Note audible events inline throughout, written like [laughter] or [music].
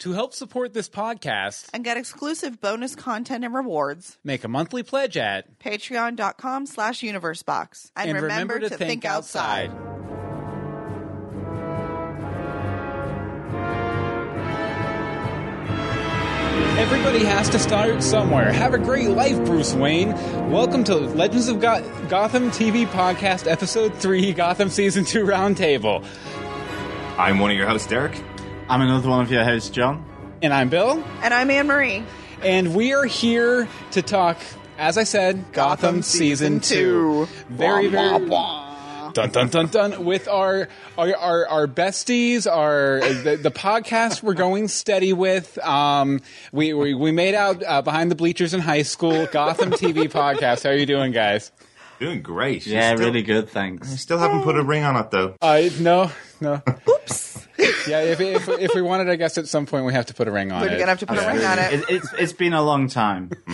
To help support this podcast, and get exclusive bonus content and rewards. make a monthly pledge at Patreon.com slash universebox. And, remember, to, think, outside. Everybody has to start somewhere. Have a great life, Bruce Wayne. Welcome to Legends of Go- Gotham TV Podcast, Episode 3, Gotham Season 2 Roundtable. I'm one of your hosts, Derek. I'm another one of your hosts, John. And I'm Bill. And I'm Anne Marie. And we are here to talk, as I said, Gotham, Gotham Season, Season 2. Two. Very, Wah, very. wah, Dun dun dun dun! With our our our, our besties, our the, the podcast we're going steady with. Um, we we, we made out uh, behind the bleachers in high school. Gotham TV [laughs] podcast. How are you doing, guys? Doing great. Yeah, still- really good, you i Still haven't put a ring on it though. Uh, no, no. Oops. Yeah, if, if if we wanted, I guess at some point we have to put a ring on We're it. going to have to put a ring on it. It, it's it's been a long time. [laughs]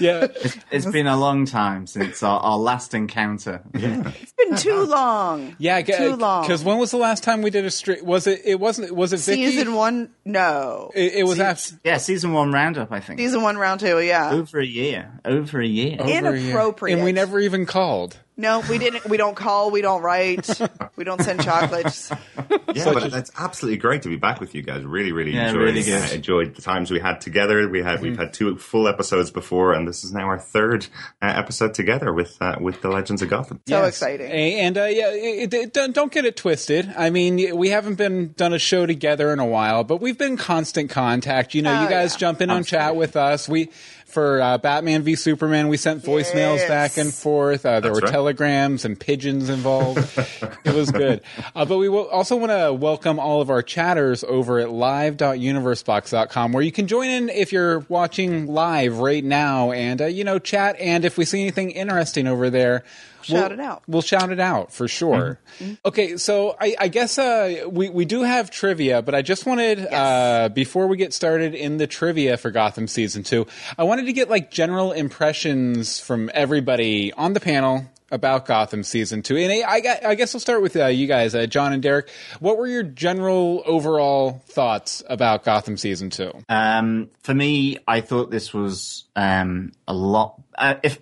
yeah, It's been a long time since our, our last encounter. It's been too long. yeah. Too long. Because when was the last time we did a straight? Was it? It wasn't. Was it Vicky? Season one? No. It, it was after. Yeah, season one roundup, I think. Season one, round two, yeah. Over a year. Over a year. over a year. Inappropriate. and we never even called. No, we didn't. We don't call. We don't write. we don't send chocolates. [laughs] Yeah, but it's absolutely great to be back with you guys. Really, really Yeah, enjoyed really good. Uh, enjoyed the times we had together. We had we've had two full episodes before, and this is now our third uh, episode together with uh, with the Legends of Gotham. So Yes. exciting. A- And uh, yeah, it, it, don't, don't get it twisted. I mean, we haven't been done a show together in a while, but we've been constant contact. You know, you Oh, guys yeah. jump in on chat with us. We for uh, Batman v Superman, we sent voicemails Yes. back and forth. Uh, there That's were right. telegrams and pigeons involved. [laughs] it was good. Uh, but we will also want to welcome all of our chatters over at live.universebox.com where you can join in if you're watching live right now and uh, you know chat. And if we see anything interesting over there. Shout we'll- it out. We'll shout it out for sure. Okay, so I, I guess uh, we we do have trivia, but I just wanted uh, before we get started in the trivia for Gotham season two, I wanted to get like general impressions from everybody on the panel about Gotham season two, and I, I, I guess we'll start with uh, you guys, uh, John and Derek. What were your general overall thoughts about Gotham season two? Um, for me, I thought this was um, a lot. Uh, if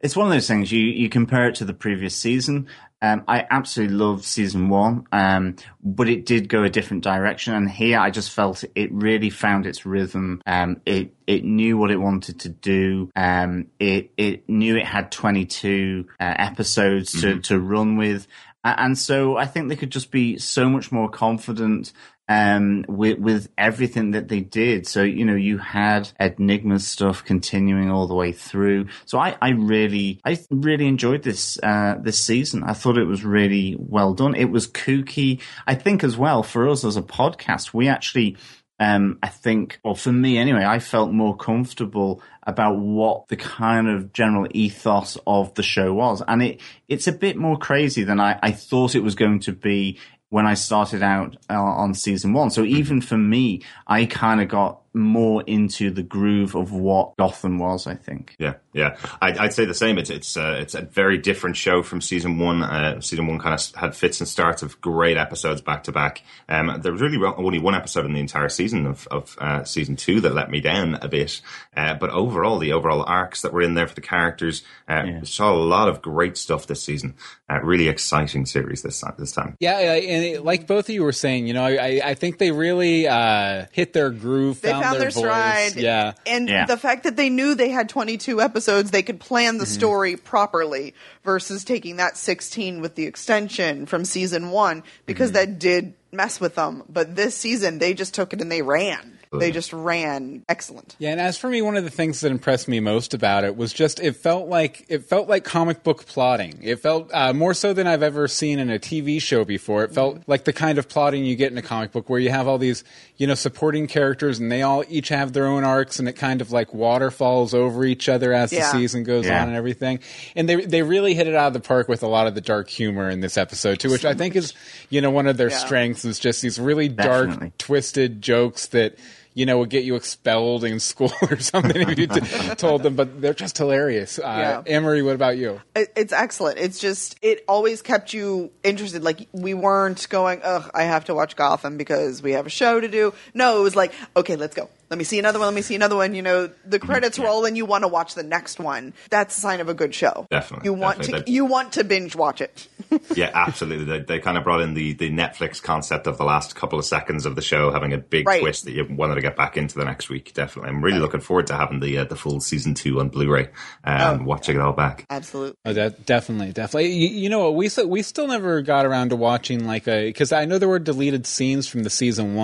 it's one of those things, you you compare it to the previous season. Um, I absolutely loved season one, um, but it did go a different direction. And here, I just felt it really found its rhythm. Um, it it knew what it wanted to do. Um, it it knew it had twenty two uh, episodes to to run with. And so I think they could just be so much more confident um, with, with everything that they did. So, you know, you had Enigma stuff continuing all the way through. So I, I really, I really enjoyed this, uh, this season. I thought it was really well done. It was kooky. I think as well for us as a podcast, we actually, um, I think, or for me anyway, I felt more comfortable about what the kind of general ethos of the show was. And it, it's a bit more crazy than I, I thought it was going to be when I started out uh, on season one. So even for me, I kind of got more into the groove of what Gotham was, I think. Yeah, yeah. I'd, I'd say the same. It's it's uh, it's a very different show from season one. Uh, season one kind of had fits and starts of great episodes back to back. Um, there was really only one episode in the entire season of of uh, season two that let me down a bit. Uh, but overall, the overall arcs that were in there for the characters uh, saw a lot of great stuff this season. Uh, really exciting series this this time. Yeah, and it, like both of you were saying, you know, I, I think they really uh, hit their groove, They found, found their voice. stride. Yeah, And Yeah. the fact that they knew they had 22 episodes, they could plan Mm-hmm. the story properly versus taking that 16 with the extension from season one because Mm-hmm. that did mess with them. But this season, they just took it and they ran. They just ran excellent. Yeah, and as for me, one of the things that impressed me most about it was just it felt like it felt like comic book plotting. It felt uh, more so than I've ever seen in a TV show before. It felt like the kind of plotting you get in a comic book where you have all these, you know, supporting characters and they all each have their own arcs and it kind of like waterfalls over each other as the season goes Yeah. on and everything. And they they really hit it out of the park with a lot of the dark humor in this episode too, which I think is, you know, one of their Yeah. strengths is just these really dark, Definitely. twisted jokes that you know, would get you expelled in school [laughs] or something if you t- [laughs] told them. But they're just hilarious. Uh, Yeah. What about you? It- It's excellent. It's just it always kept you interested. Like we weren't going, ugh, I have to watch Gotham because we have a show to do. No, it was like, okay, let's go. Let me see another one. Let me see another one. You know, the credits roll and you want to watch the next one. That's a sign of a good show. Definitely, You want definitely. to you want to binge watch it. [laughs] yeah, absolutely. They, they kind of brought in the, the Netflix concept of the last couple of seconds of the show having a big Right. twist that you wanted to get back into the next week. Definitely, I'm really looking forward to having the uh, the full season two on Blu-ray and watching it all back. Absolutely. Oh, that, definitely, definitely. You, you know what? We still, we still never got around to watching like a because I know there were deleted scenes from the season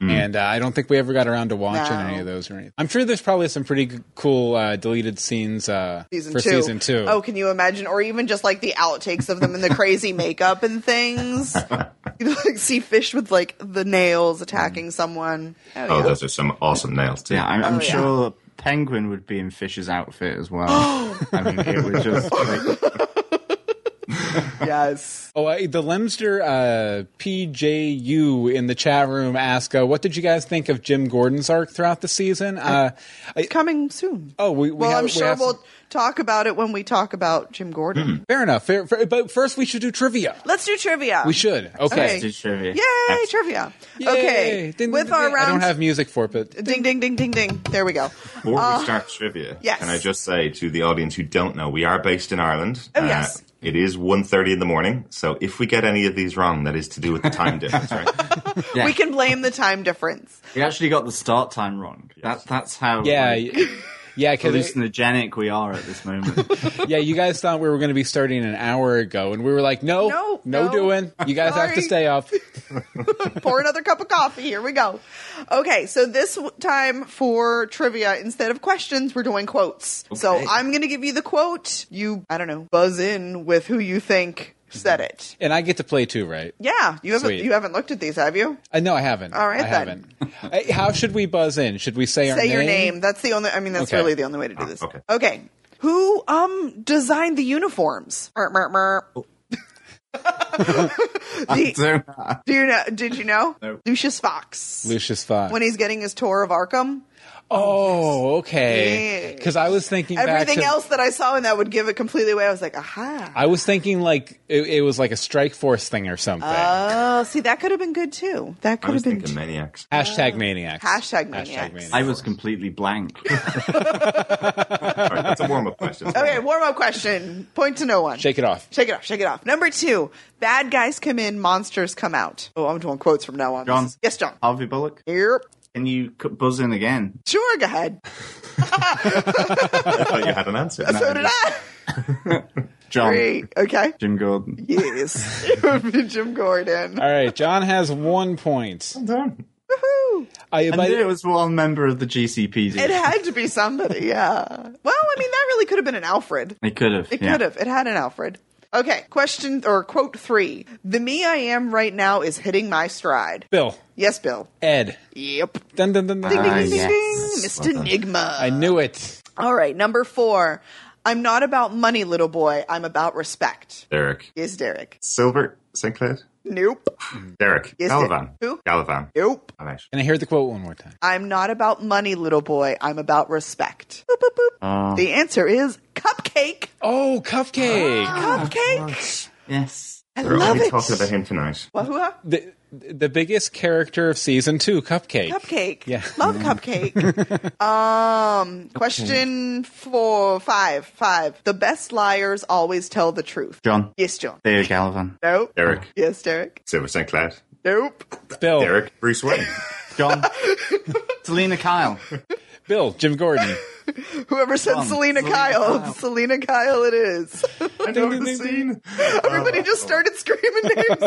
one, and uh, I don't think we ever got around to watching No. any of those or anything. I'm sure there's probably some pretty g- cool uh, deleted scenes uh, Season for two. season two. Oh, can you imagine? Or even just like the outtakes of them and the crazy [laughs] makeup and things. [laughs] You like see fish with like the nails attacking someone. Oh, Oh, yeah. those are some awesome nails too. Yeah, I'm, I'm Oh, yeah. sure Penguin would be in Fish's outfit as well. [gasps] I mean, it would just like, [laughs] [laughs] yes. Oh, uh, the Lemster uh, PJU in the chat room asked, uh, "What did you guys think of Jim Gordon's arc throughout the season?" Uh, I- Coming soon. oh, we, we well, have- I'm we sure have we'll talk about it when we talk about Jim Gordon. Fair enough. Fair, fair- but first, we should do trivia. Let's do trivia. We should. Okay. Okay. do trivia. Yay, Excellent. trivia. Yay. Okay. Ding, With ding, our ding. I don't have music for it, but Ding, ding, ding, ding, ding. There we go. Before we start trivia, Uh, yes. can I just say to the audience who don't know, we are based in Ireland. Uh, Oh, yes. It is 1.30 in the morning, so if we get any of these wrong, that is to do with the time [laughs] difference, right? Yeah. We can blame the time difference. We actually got the start time wrong. That, that's how yeah, like, y- yeah, because hallucinogenic we are at this moment. [laughs] yeah, you guys thought we were going to be starting an hour ago, and we were like, no, No, no, no. doing. You guys have to stay up. [laughs] Pour another cup of coffee. Here we go. Okay, so this time for trivia, instead of questions, we're doing quotes. So I'm going to give you the quote. You, I don't know, buzz in with who you think said it. And I get to play too, right? Yeah, you haven't Sweet. you haven't looked at these, have you? Uh, no, I haven't. All right, I then. haven't. How should we buzz in? Should we say, our name? Say your name. That's the only. I mean, that's Okay. really the only way to do this. okay. Okay. Who um designed the uniforms? Mer, mer, mer. [laughs] [laughs] The- do you know? Did you know? No. Lucius Fox. Lucius Fox. when he's getting his tour of Arkham. Oh, okay. Yeah. Because I was thinking back Everything to- else that I saw in that would give it completely away. I was like, aha. I was thinking like it, it was like a strike force thing or something. Oh, see, that could have been good too. That I could was have been thinking maniacs. Hashtag maniacs. Hashtag maniacs. maniacs. I was completely blank. [laughs] All right, that's a warm-up question. Okay, warm up question. Point to no one. Shake it off. Shake it off. Shake it off. Number two. Bad guys come in, monsters come out. Oh, I'm doing quotes from now on. John. This is- Yes, John. Harvey Bullock, Yep. Can you buzz in again? Sure, go ahead. [laughs] I thought you had an answer. So did I. [laughs] John, Great. Okay. Jim Gordon. Yes. [laughs] it would be Jim Gordon. All right, John has one point. Done. Woohoo. I, I by- knew it was one member of the GCPD. It had to be somebody, yeah. Well, I mean, that really could have been an Alfred. It could have. It yeah. could have. It had an Alfred. Okay, question or quote three. The me I am right now is hitting my stride. Bill, Yes, Bill. Ed. Yep. Dun, dun, dun, dun. Ding, ding, Ah, ding, ding, yes. ding. Mr. Enigma. I knew it. All right, number four. I'm not about money, little boy. I'm about respect. Derek. Yes, Derek. Silver. Sinclair. Nope. Derek. Yes, Galavan. Who? Galavan. Nope. All right. Can I hear the quote one more time? I'm not about money, little boy. I'm about respect. Boop, boop, boop. Oh. The answer is cupcake. Oh, cupcake. [gasps] Cupcake. Oh yes. I We're love only it. talking about him tonight. Wahoo-ha. the the biggest character of season two, Cupcake. Cupcake. Yeah. Love cupcake. [laughs] um, question four, five, five. The best liars always tell the truth. John. Yes, John. Theo Galavan. Nope. Derek. Yes, Derek. Silver Sinclair. Nope. Bill. Derek. Bruce Wayne. [laughs] John. Selina Kyle. Bill. Jim Gordon. [laughs] Whoever said John. Selina Selina Kyle, Kyle. Selina Kyle it is. [laughs] I know the scene. Everybody just started screaming names.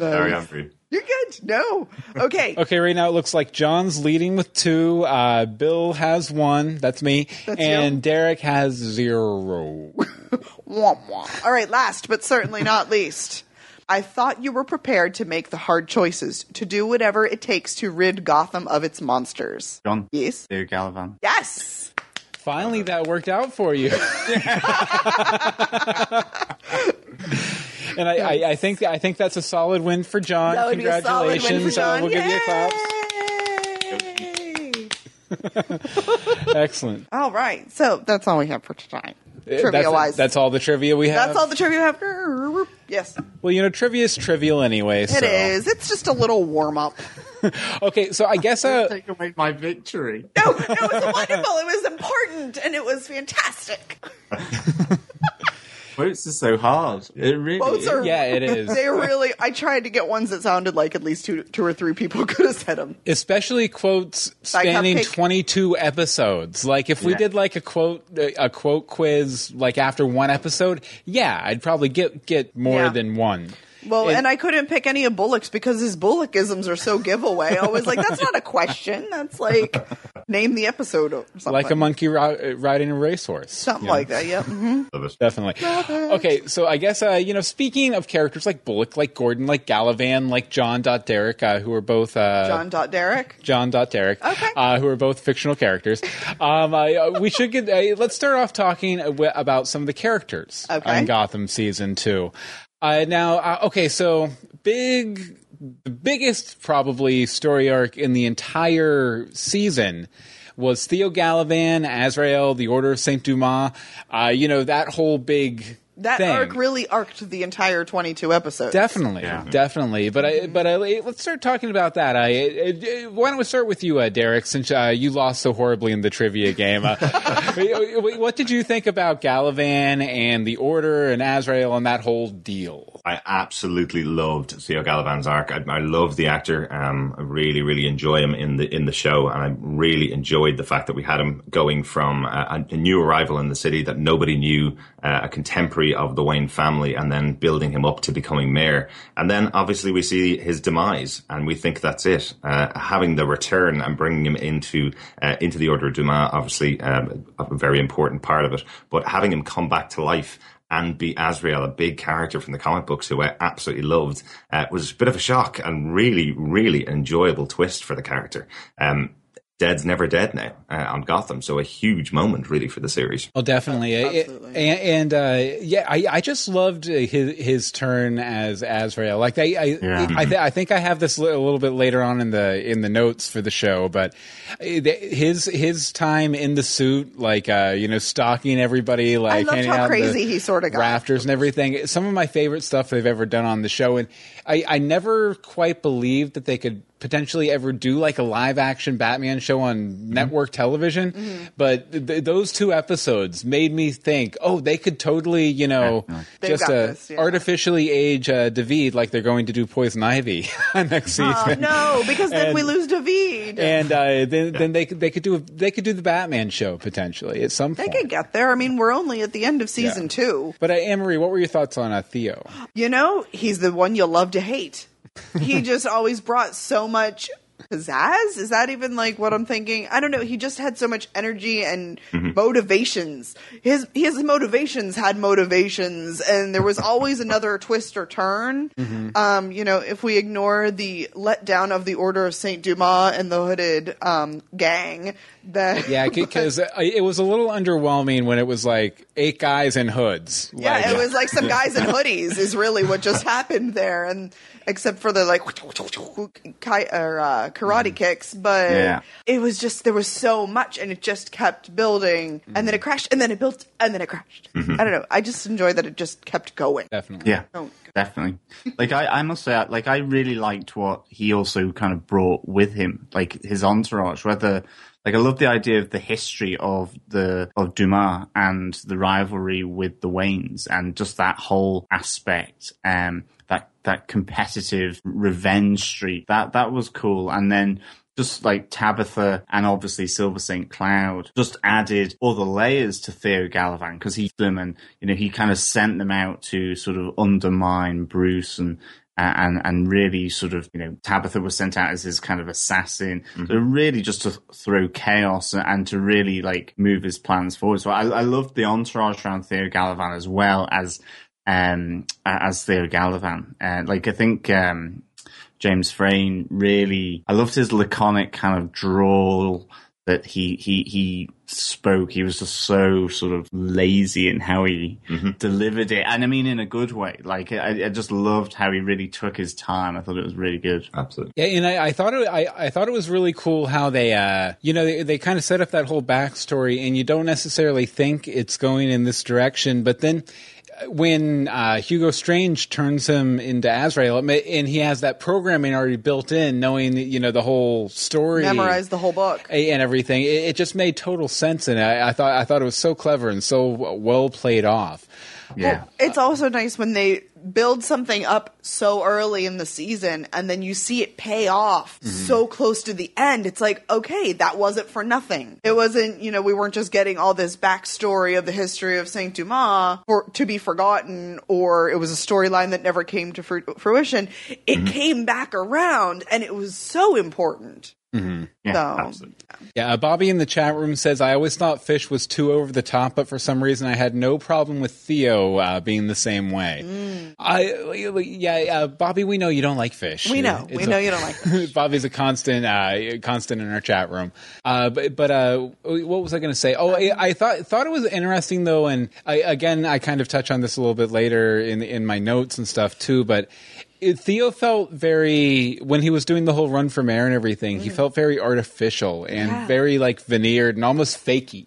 Sorry, I'm free. You're good. No. Okay. [laughs] Okay, right now it looks like John's leading with two. Uh, Bill has one. That's me. That's and you. Derek has zero. Womp womp. All right, last but certainly not least. I thought you were prepared to make the hard choices, to do whatever it takes to rid Gotham of its monsters. John. Yes. Theo Galavan. Yes. Finally, that worked out for you. [laughs] And I, I, I think I think that's a solid win for John. That would be a solid win for Congratulations. Uh, John. we'll give you a clap. [laughs] Excellent. All right, so that's all we have for tonight. Trivia that's, wise, that's all the trivia we have. That's all the trivia we have. Yes, Well, you know, trivia is trivial anyway. it so. is. It's just a little warm up. [laughs] Okay, so I guess uh, Take away my victory. No, it was wonderful. It was important, and it was fantastic. [laughs] Quotes are so hard. It really Quotes is. are yeah, it is. [laughs] They really. I tried to get ones that sounded like at least two, two or three people [laughs] could have said them. especially quotes spanning Cupcake? 22 episodes like if we Yeah. did like a quote a quote quiz like after one episode yeah i'd probably get get more Yeah. than one Well, It- and I couldn't pick any of Bullock's because his Bullockisms are so giveaway. I was like, that's not a question. That's like [laughs] name the episode or something. like a monkey ri- riding a racehorse something you know? like that. Yep. [laughs] hmm Definitely. Okay, so I guess uh, you know, speaking of characters like Bullock, like Gordon, like Galavan, like John Dot Derek, uh, who are both uh, John Dot Derek. John Dot Derek, Okay. uh, who are both fictional characters. Um, I, uh, we should get. Uh, let's start off talking about some of the characters Okay. in Gotham season two. Uh, now, uh, okay, so big, the biggest probably story arc in the entire season was Theo Galavan, Azrael, the Order of Saint Dumas. Uh, you know that whole big That thing. arc really arced the entire twenty-two episodes. Definitely, Yeah. definitely. But I, but I, let's start talking about that. I, I, why don't we start with you, uh, Derek? Since uh, you lost so horribly in the trivia game, uh, [laughs] what did you think about Galavan and the Order and Azrael and that whole deal? I absolutely loved Theo Galavan's arc. I, I love the actor. Um, I really, really enjoy him in the in the show, and I really enjoyed the fact that we had him going from a, a new arrival in the city that nobody knew, uh, a contemporary of the Wayne family, and then building him up to becoming mayor. And then obviously we see his demise, and we think that's it. Uh, having the return and bringing him into uh, into the Order of Dumas, obviously um, a very important part of it. But having him come back to life and be Azrael, a big character from the comic books who I absolutely loved, uh, was a bit of a shock and really, really enjoyable twist for the character. Um, Dead's never dead now uh, on Gotham, so a huge moment really for the series. Oh, definitely, Absolutely. and, and uh, yeah, I, I just loved uh, his his turn as Azrael. Like I, I, Yeah. I, th- I think I have this a little bit later on in the in the notes for the show, but uh, his his time in the suit, like uh, you know, stalking everybody, like loved how out crazy the he sorta got. rafters and everything. Some of my favorite stuff they've ever done on the show, and I, I never quite believed that they could potentially ever do like a live action Batman show on network television. Mm-hmm. But th- those two episodes made me think, oh, they could totally, you know, They've just got uh, this, yeah. artificially age uh, David like they're going to do Poison Ivy [laughs] next season. Oh, no, because then And- we lose David. And uh, then, then they could they could do a, they could do the Batman show potentially at some they point. could get there. I mean, we're only at the end of season Yeah. two. But uh, Anne Marie, what were your thoughts on uh, Theo? You know, he's the one you'll love to hate. He just always brought so much pizzazz. Is that even like what I'm thinking? I don't know. He just had so much energy and motivations. His his motivations had motivations, and there was always another twist or turn. Um, you know, if we ignore the letdown of the Order of Saint Dumas and the Hooded um, gang, that Yeah, because [laughs] uh, it was a little underwhelming when it was like eight guys in hoods. Yeah, Like- it was like some guys in [laughs] hoodies is really what just happened there, and except for the like or uh, karate mm. kicks, but Yeah. it was just there was so much, and it just kept building, and then it mm. crashed, and then it built, and then it crashed. Mm-hmm. I don't know. I just enjoy that it just kept going. definitely. Yeah, Oh. definitely. Like I, I must say, like I really liked what he also kind of brought with him, like his entourage. Whether like I love the idea of the history of the of Dumas and the rivalry with the Waynes, and just that whole aspect. Um, that that competitive revenge streak that that was cool, and then. Just like Tabitha and obviously Silver St. Cloud just added other layers to Theo Galavan because he them and you know he kind of sent them out to sort of undermine Bruce and and and really sort of you know Tabitha was sent out as his kind of assassin, so really just to throw chaos and to really like move his plans forward. So I, I loved the entourage around Theo Galavan as well as um as Theo Galavan. Uh, like I think um James Frain really, I loved his laconic kind of drawl that he he he spoke. He was just so sort of lazy in how he Mm-hmm. delivered it, and I mean in a good way. Like I, I just loved how he really took his time. I thought it was really good. Absolutely. Yeah, and I, I thought it, I, I thought it was really cool how they, uh, you know, they, they kind of set up that whole backstory, and you don't necessarily think it's going in this direction, but then when uh, Hugo Strange turns him into Azrael, and he has that programming already built in, knowing you know the whole story, Memorize the whole book. and everything, it, it just made total sense, and I, I thought I thought it was so clever and so well played off. Yeah. It's also nice when they build something up so early in the season and then you see it pay off mm-hmm. so close to the end. It's like, okay, that wasn't for nothing. It wasn't, you know, we weren't just getting all this backstory of the history of Saint Dumas for, to be forgotten or it was a storyline that never came to fru- fruition. It mm-hmm. came back around and it was so important. Yeah, So. Yeah, uh, Bobby in the chat room says, I always thought Fish was too over the top, but for some reason I had no problem with Theo uh, being the same way. I, yeah, uh, Bobby, we know you don't like Fish. we know. It's we a- know you don't like [laughs] Bobby's a constant, uh, constant in our chat room. Uh, but, but uh, what was I going to say? Oh, I, I thought thought it was interesting though, and I, again, I kind of touch on this a little bit later in in my notes and stuff too. But Theo felt very when he was doing the whole run for mayor and everything. He mm. felt very artificial and Yeah. very like veneered and almost fakey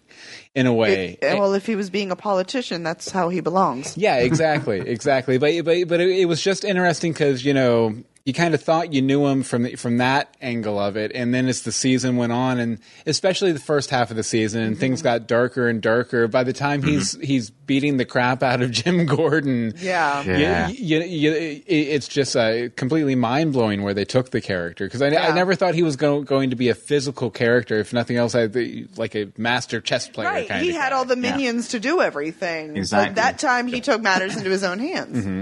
in a way. it. Eh, well, if he was being a politician, that's how he belongs. Yeah, exactly, [laughs] exactly. But but but it, it was just interesting because you know you kind of thought you knew him from the, from that angle of it, and then as the season went on, and especially the first half of the season, and things mm-hmm. got darker and darker. By the time he's mm-hmm. he's beating the crap out of Jim [laughs] Gordon, Yeah. Yeah. you, you, it- it's just uh, completely mind blowing where they took the character because I, I never thought he was go, going to be a physical character. If nothing else, I, like a master chess player. Right. kind He of had guy. all the minions to do everything. Exactly. But that time he took matters into his own hands. Mm-hmm.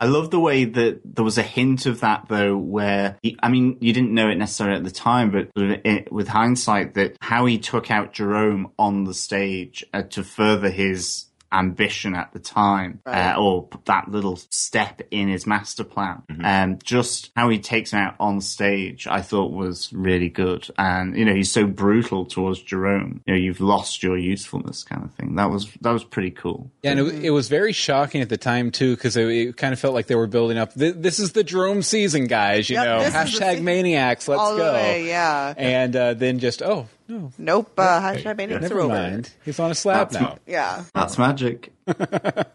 I love the way that there was a hint of that though, where he, I mean, you didn't know it necessarily at the time, but it, with hindsight, that how he took out Jerome on the stage uh, to further his ambition at the time, Right. uh, or that little step in his master plan. Mm-hmm. Um, just how he takes him out on stage, I thought was really good. And you know, he's so brutal towards Jerome. You know, you've lost your usefulness, kind of thing. That was that was pretty cool. Yeah, and it, it was very shocking at the time too, because it, it kind of felt like they were building up. This, this is the Jerome season, guys. You Yep, know, this is the hashtag maniacs. Let's All the go. way, yeah. And uh, then just oh no, Nope. Uh, hashtag Maniacs are never over. mind. He's on a slab That's now. Yeah. That's magic. [laughs]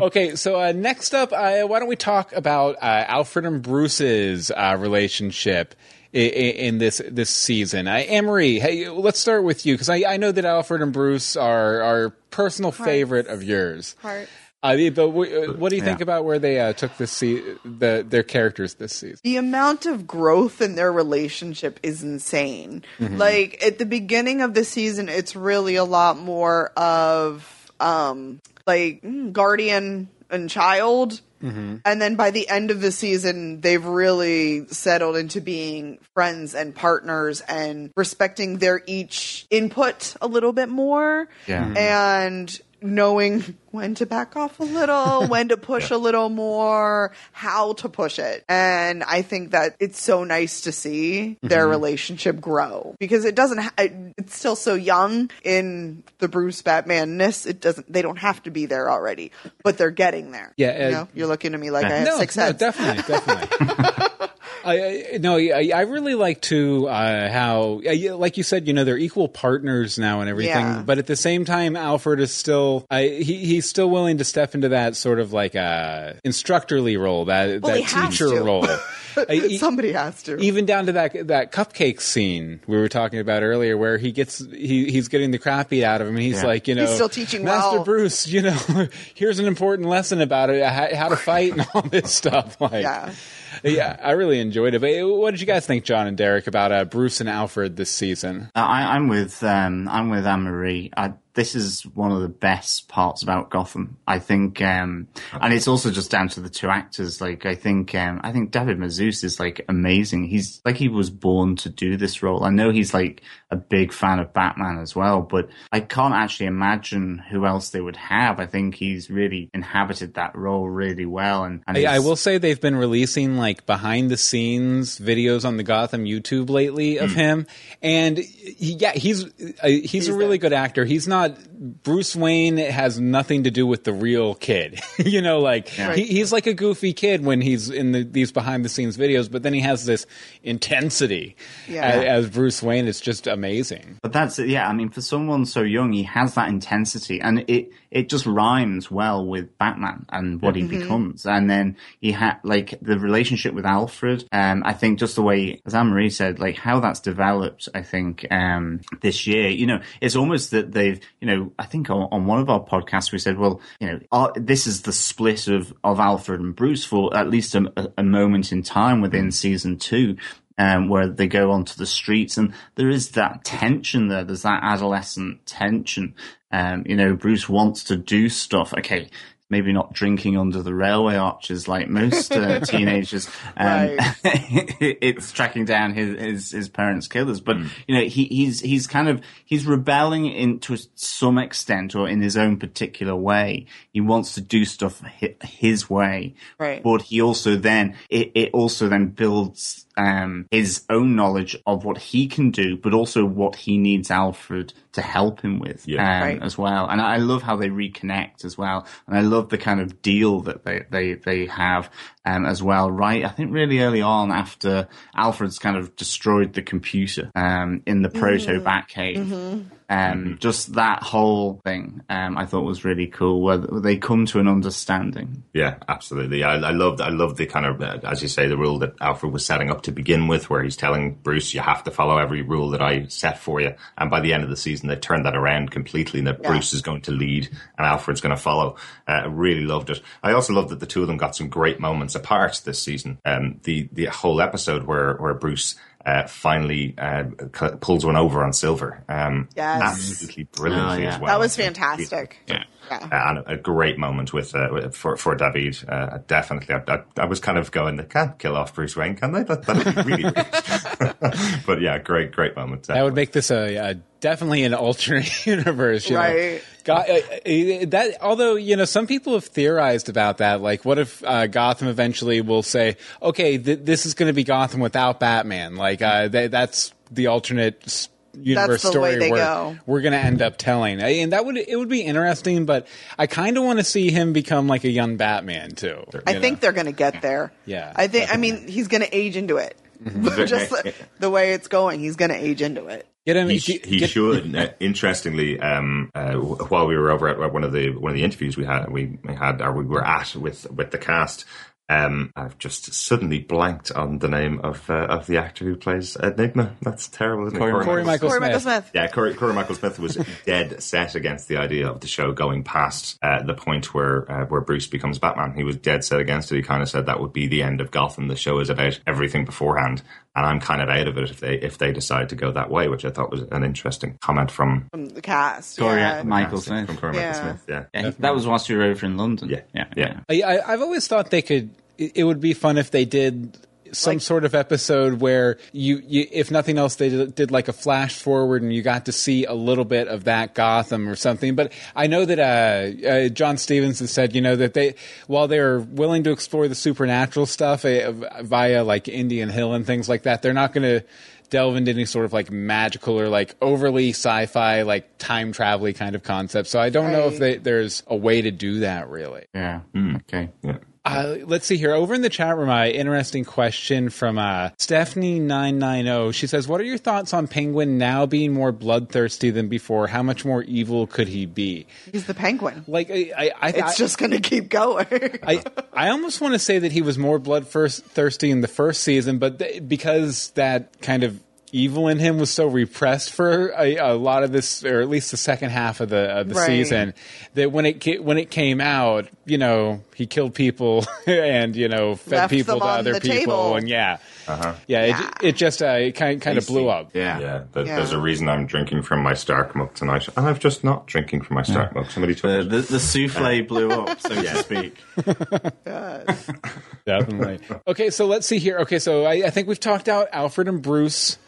Okay, so uh, next up, uh, why don't we talk about uh, Alfred and Bruce's uh, relationship in, in this this season? Uh, Emery, hey, let's start with you because I, I know that Alfred and Bruce are are personal favorite of yours. Heart. Uh, but w- uh, what do you think Yeah. about where they uh, took this se- the their characters this season? The amount of growth in their relationship is insane. Like at the beginning of the season, it's really a lot more of um like mm, guardian and child. And then by the end of the season, they've really settled into being friends and partners and respecting their each input a little bit more. Yeah. Mhm. And knowing when to back off a little, [laughs] when to push a little more, how to push it. And I think that it's so nice to see their relationship grow because it doesn't, ha- it's still so young in the Bruce Batman-ness. It doesn't, they don't have to be there already, but they're getting there. Yeah, You uh, know? You're looking at me like I have no, six no, heads. definitely, definitely. [laughs] I, I no, I, I really like to uh, how, uh, like you said, you know, they're equal partners now and everything. Yeah. But at the same time, Alfred is still I, he he's still willing to step into that sort of like uh, instructorly role, that Well, that teacher role. [laughs] Somebody has to. even down to that that cupcake scene we were talking about earlier, where he gets he he's getting the crap beat out of him. He's Yeah. like, you know, still teaching Master well. Bruce. You know, [laughs] here's an important lesson about it, how, how to fight and all this stuff. Like, Yeah. Yeah, I really enjoyed it. But what did you guys think, John and Derek, about uh, Bruce and Alfred this season? Uh, I, I'm with um, I'm with Anne Marie. This is one of the best parts about Gotham. I think, um, and it's also just down to the two actors. Like, I think, um, I think David Mazouz is like amazing. He's like he was born to do this role. I know he's like a big fan of Batman as well, but I can't actually imagine who else they would have. I think he's really inhabited that role really well. And, and I, I will say they've been releasing like behind the scenes videos on the Gotham YouTube lately of him, and he, yeah, he's uh, he's, a really good actor. He's not God Bruce Wayne has nothing to do with the real kid. [laughs] you know, like he, he's like a goofy kid when he's in the, these behind the scenes videos, but then he has this intensity Yeah. a- as, Bruce Wayne. It's just amazing. But that's yeah. I mean, for someone so young, he has that intensity, and it it just rhymes well with Batman and what he becomes. And then he had like the relationship with Alfred. Um, I think just the way, as Anne Marie said, like how that's developed. I think um this year, you know, it's almost that they've, you know, I think on, on one of our podcasts we said, well, you know, are, this is the split of of Alfred and Bruce for at least a, a- a moment in time within season two um, where they go onto the streets, and there is that tension there. There's that adolescent tension. Um, you know, Bruce wants to do stuff. Okay, maybe not drinking under the railway arches like most uh, [laughs] teenagers. Um, [laughs] it's tracking down his, his his parents' killers, but you know, he, he's he's kind of he's rebelling in to some extent, or in his own particular way. He wants to do stuff his way, Right. But he also then it, it also then builds um, his own knowledge of what he can do, but also what he needs Alfred to help him with Yeah. um, Right. as well. And I love how they reconnect as well. And I love the kind of deal that they, they, they have um, as well, right? I think really early on after Alfred's kind of destroyed the computer um, in the proto Batcave. Um, just that whole thing, um, I thought was really cool. Where they come to an understanding. Yeah, absolutely. I, I loved, I loved the kind of, uh, as you say, the rule that Alfred was setting up to begin with, where he's telling Bruce, "You have to follow every rule that I set for you." And by the end of the season, they turned that around completely, and that Yeah. Bruce is going to lead and Alfred's going to follow. Uh, I really loved it. I also loved that the two of them got some great moments apart this season. Um, the the whole episode where where Bruce. Uh, finally, uh, c- pulls one over on Silver. Um, Yes. absolutely brilliantly Oh, yeah. as well. That was fantastic. Yeah. Yeah. and a great moment with uh, for for David. Uh, definitely, I, I, I was kind of going, they can't kill off Bruce Wayne, can they? That that'd be really [laughs] weird. [laughs] but yeah, great, great moment. That would make this a, a definitely an alternate [laughs] universe, you know? Right. Go- uh, uh, that although you know some people have theorized about that, like what if uh, Gotham eventually will say, okay, th- this is going to be Gotham without Batman, like uh, th- that's the alternate. s- Universe the story way they where go. we're going to end up telling, and that would it would be interesting. But I kind of want to see him become like a young Batman too. I you think know? they're going to get there. Yeah, I think. I mean, he's going to age into it. [laughs] [laughs] Just the, the way it's going, he's going to age into it. Get him. He, sh- he get- should. Uh, interestingly, um, uh, while we were over at one of the one of the interviews we had, we had or we were at with with the cast. Um, I've just suddenly blanked on the name of uh, of the actor who plays Enigma. That's terrible, isn't it? Corey Corey Michael Corey Michael Smith. Smith. Yeah, Corey, Corey Michael Smith was [laughs] dead set against the idea of the show going past uh, the point where uh, where Bruce becomes Batman. He was dead set against it. He kind of said that would be the end of Gotham. The show is about everything beforehand, and I'm kind of out of it if they if they decide to go that way, which I thought was an interesting comment from From the cast. Corey yeah. Uh, Michael Smith. from Corey Yeah. Michael Smith. Yeah. Yeah, that was whilst you were over in London. Yeah. yeah, Yeah. I, I, I've always thought they could. It, it would be fun if they did some Like- sort of episode where you, you, if nothing else, they did, did like a flash forward and you got to see a little bit of that Gotham or something. But I know that uh, uh, John Stephens has said, you know, that they, while they're willing to explore the supernatural stuff uh, via like Indian Hill and things like that, they're not going to delve into any sort of like magical or like overly sci-fi like time travel kind of concept. So I don't know if they, there's a way to do that really. yeah. Okay. Yeah. Uh, let's see here. Over in the chat room, uh, interesting question from uh, Stephanie990. She says, What are your thoughts on Penguin now being more bloodthirsty than before? How much more evil could he be? He's the penguin. Like, I, I, I, It's just going to keep going. I, I almost want to say that he was more bloodthirsty in the first season, but th- because that kind of evil in him was so repressed for a, a lot of this, or at least the second half of the of the Right. season, that when it when it came out, you know, he killed people [laughs] and you know fed Left people to other the people, table. and yeah. Uh-huh. Yeah, Yeah. It, it just uh, it kind kind of blew up. Yeah. Yeah, there, Yeah. there's a reason I'm drinking from my Stark mug tonight, and I've just not drinking from my Stark mug. Somebody took The, the, the souffle blew up, so to [laughs] speak. [laughs] Yes. Definitely. okay, so let's see here. Okay, so I, I think we've talked out Alfred and Bruce.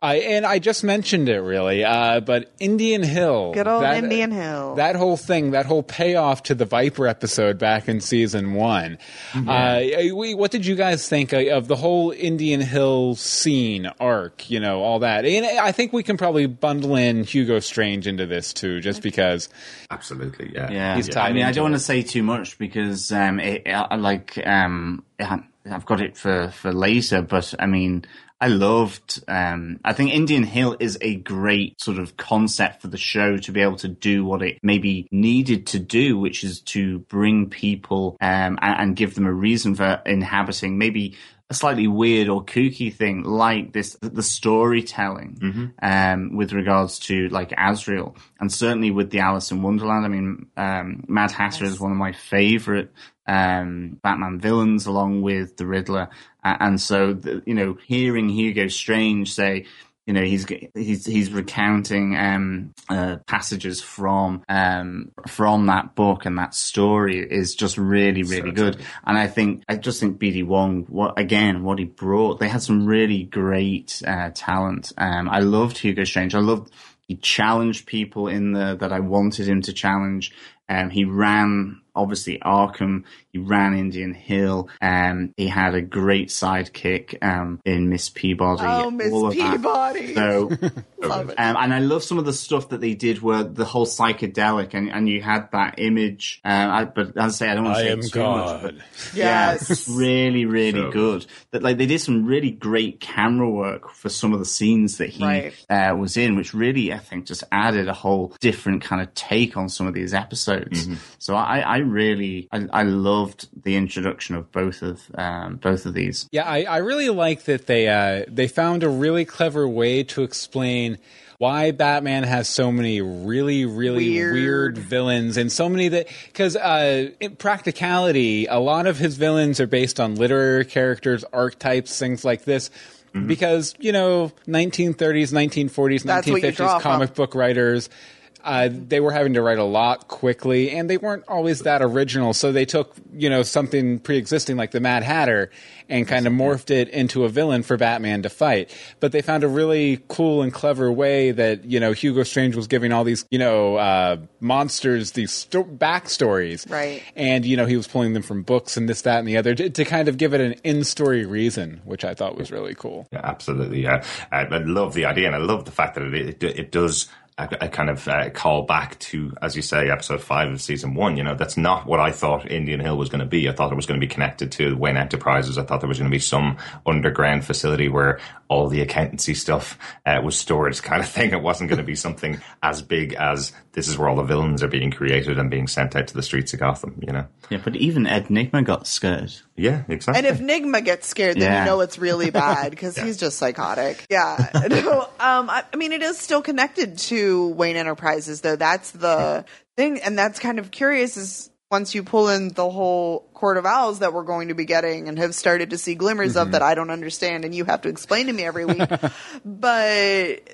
I and I just mentioned it really, uh, but Indian Hill. Good old Indian Hill. That whole thing, that whole payoff to the Viper episode back in season one. Uh, we, what did you guys think of, of the whole Indian Hill scene arc? You know, all that. And I think we can probably bundle in Hugo Strange into this too, just because. Absolutely, yeah. Yeah, He's tied I mean, I don't want to say too much because, um, it, I like, um, it- I've got it for for later. But I mean, I loved. Um, I think Indian Hill is a great sort of concept for the show to be able to do what it maybe needed to do, which is to bring people um, and, and give them a reason for inhabiting maybe a slightly weird or kooky thing like this the storytelling um, with regards to like Azrael. And certainly with the Alice in Wonderland I mean um, Mad Hatter is one of my favorite um, Batman villains along with the Riddler. A- and so the, you know hearing Hugo Strange say you know he's he's he's recounting um, uh, passages from um, from that book and that story is just really really good. And I think I just think BD Wong what again what he brought they had some really great uh, talent. Um, I loved Hugo Strange. I loved he challenged people in the that I wanted him to challenge. Um, he ran obviously Arkham. He ran Indian Hill. Um, he had a great sidekick um, in Miss Peabody. Oh, Miss all of that. Peabody. So [laughs] Love it. um, and I love some of the stuff that they did where the whole psychedelic and, and you had that image. Um, I, but as I say, I don't want to I say am too much. but- God. Yeah, it's really, really So good. That like they did some really great camera work for some of the scenes that he Right. uh, was in, which really I think just added a whole different kind of take on some of these episodes. Mm-hmm. So I, I really I, I loved the introduction of both of um, both of these. Yeah, I, I really like that they uh, they found a really clever way to explain why Batman has so many really really weird, Weird. villains and so many that because uh, in practicality, a lot of his villains are based on literary characters, archetypes, things like this. Because you know, 1930s, 1940s, That's what you 1950s draw from. comic book writers. Uh, they were having to write a lot quickly, and they weren't always that original. So they took, you know, something pre-existing like the Mad Hatter and kind of morphed it into a villain for Batman to fight. But they found a really cool and clever way that you know Hugo Strange was giving all these, you know, uh, monsters these sto- backstories, Right. And you know he was pulling them from books and this, that, and the other to, to kind of give it an in-story reason, which I thought was really cool. Yeah, absolutely. Yeah, I, I love the idea, and I love the fact that it it, it does a, a kind of uh, call back to, as you say, episode five of season one. You know, that's not what I thought Indian Hill was going to be. I thought it was going to be connected to Wayne Enterprises. I thought there was going to be some underground facility where all the accountancy stuff uh, was stored, kind of thing. It wasn't going to be something as big as this is where all the villains are being created and being sent out to the streets of Gotham. You know. Yeah, but even Ed Nygma got scared. Yeah, exactly. And if Nygma gets scared, then Yeah. you know it's really [laughs] bad because he's just psychotic. Yeah. [laughs] No, um, I, I mean, it is still connected to Wayne Enterprises, though. That's the thing, and that's kind of curious. Is once you pull in the whole Court of Owls that we're going to be getting and have started to see glimmers of that I don't understand, and you have to explain to me every week. [laughs] but it-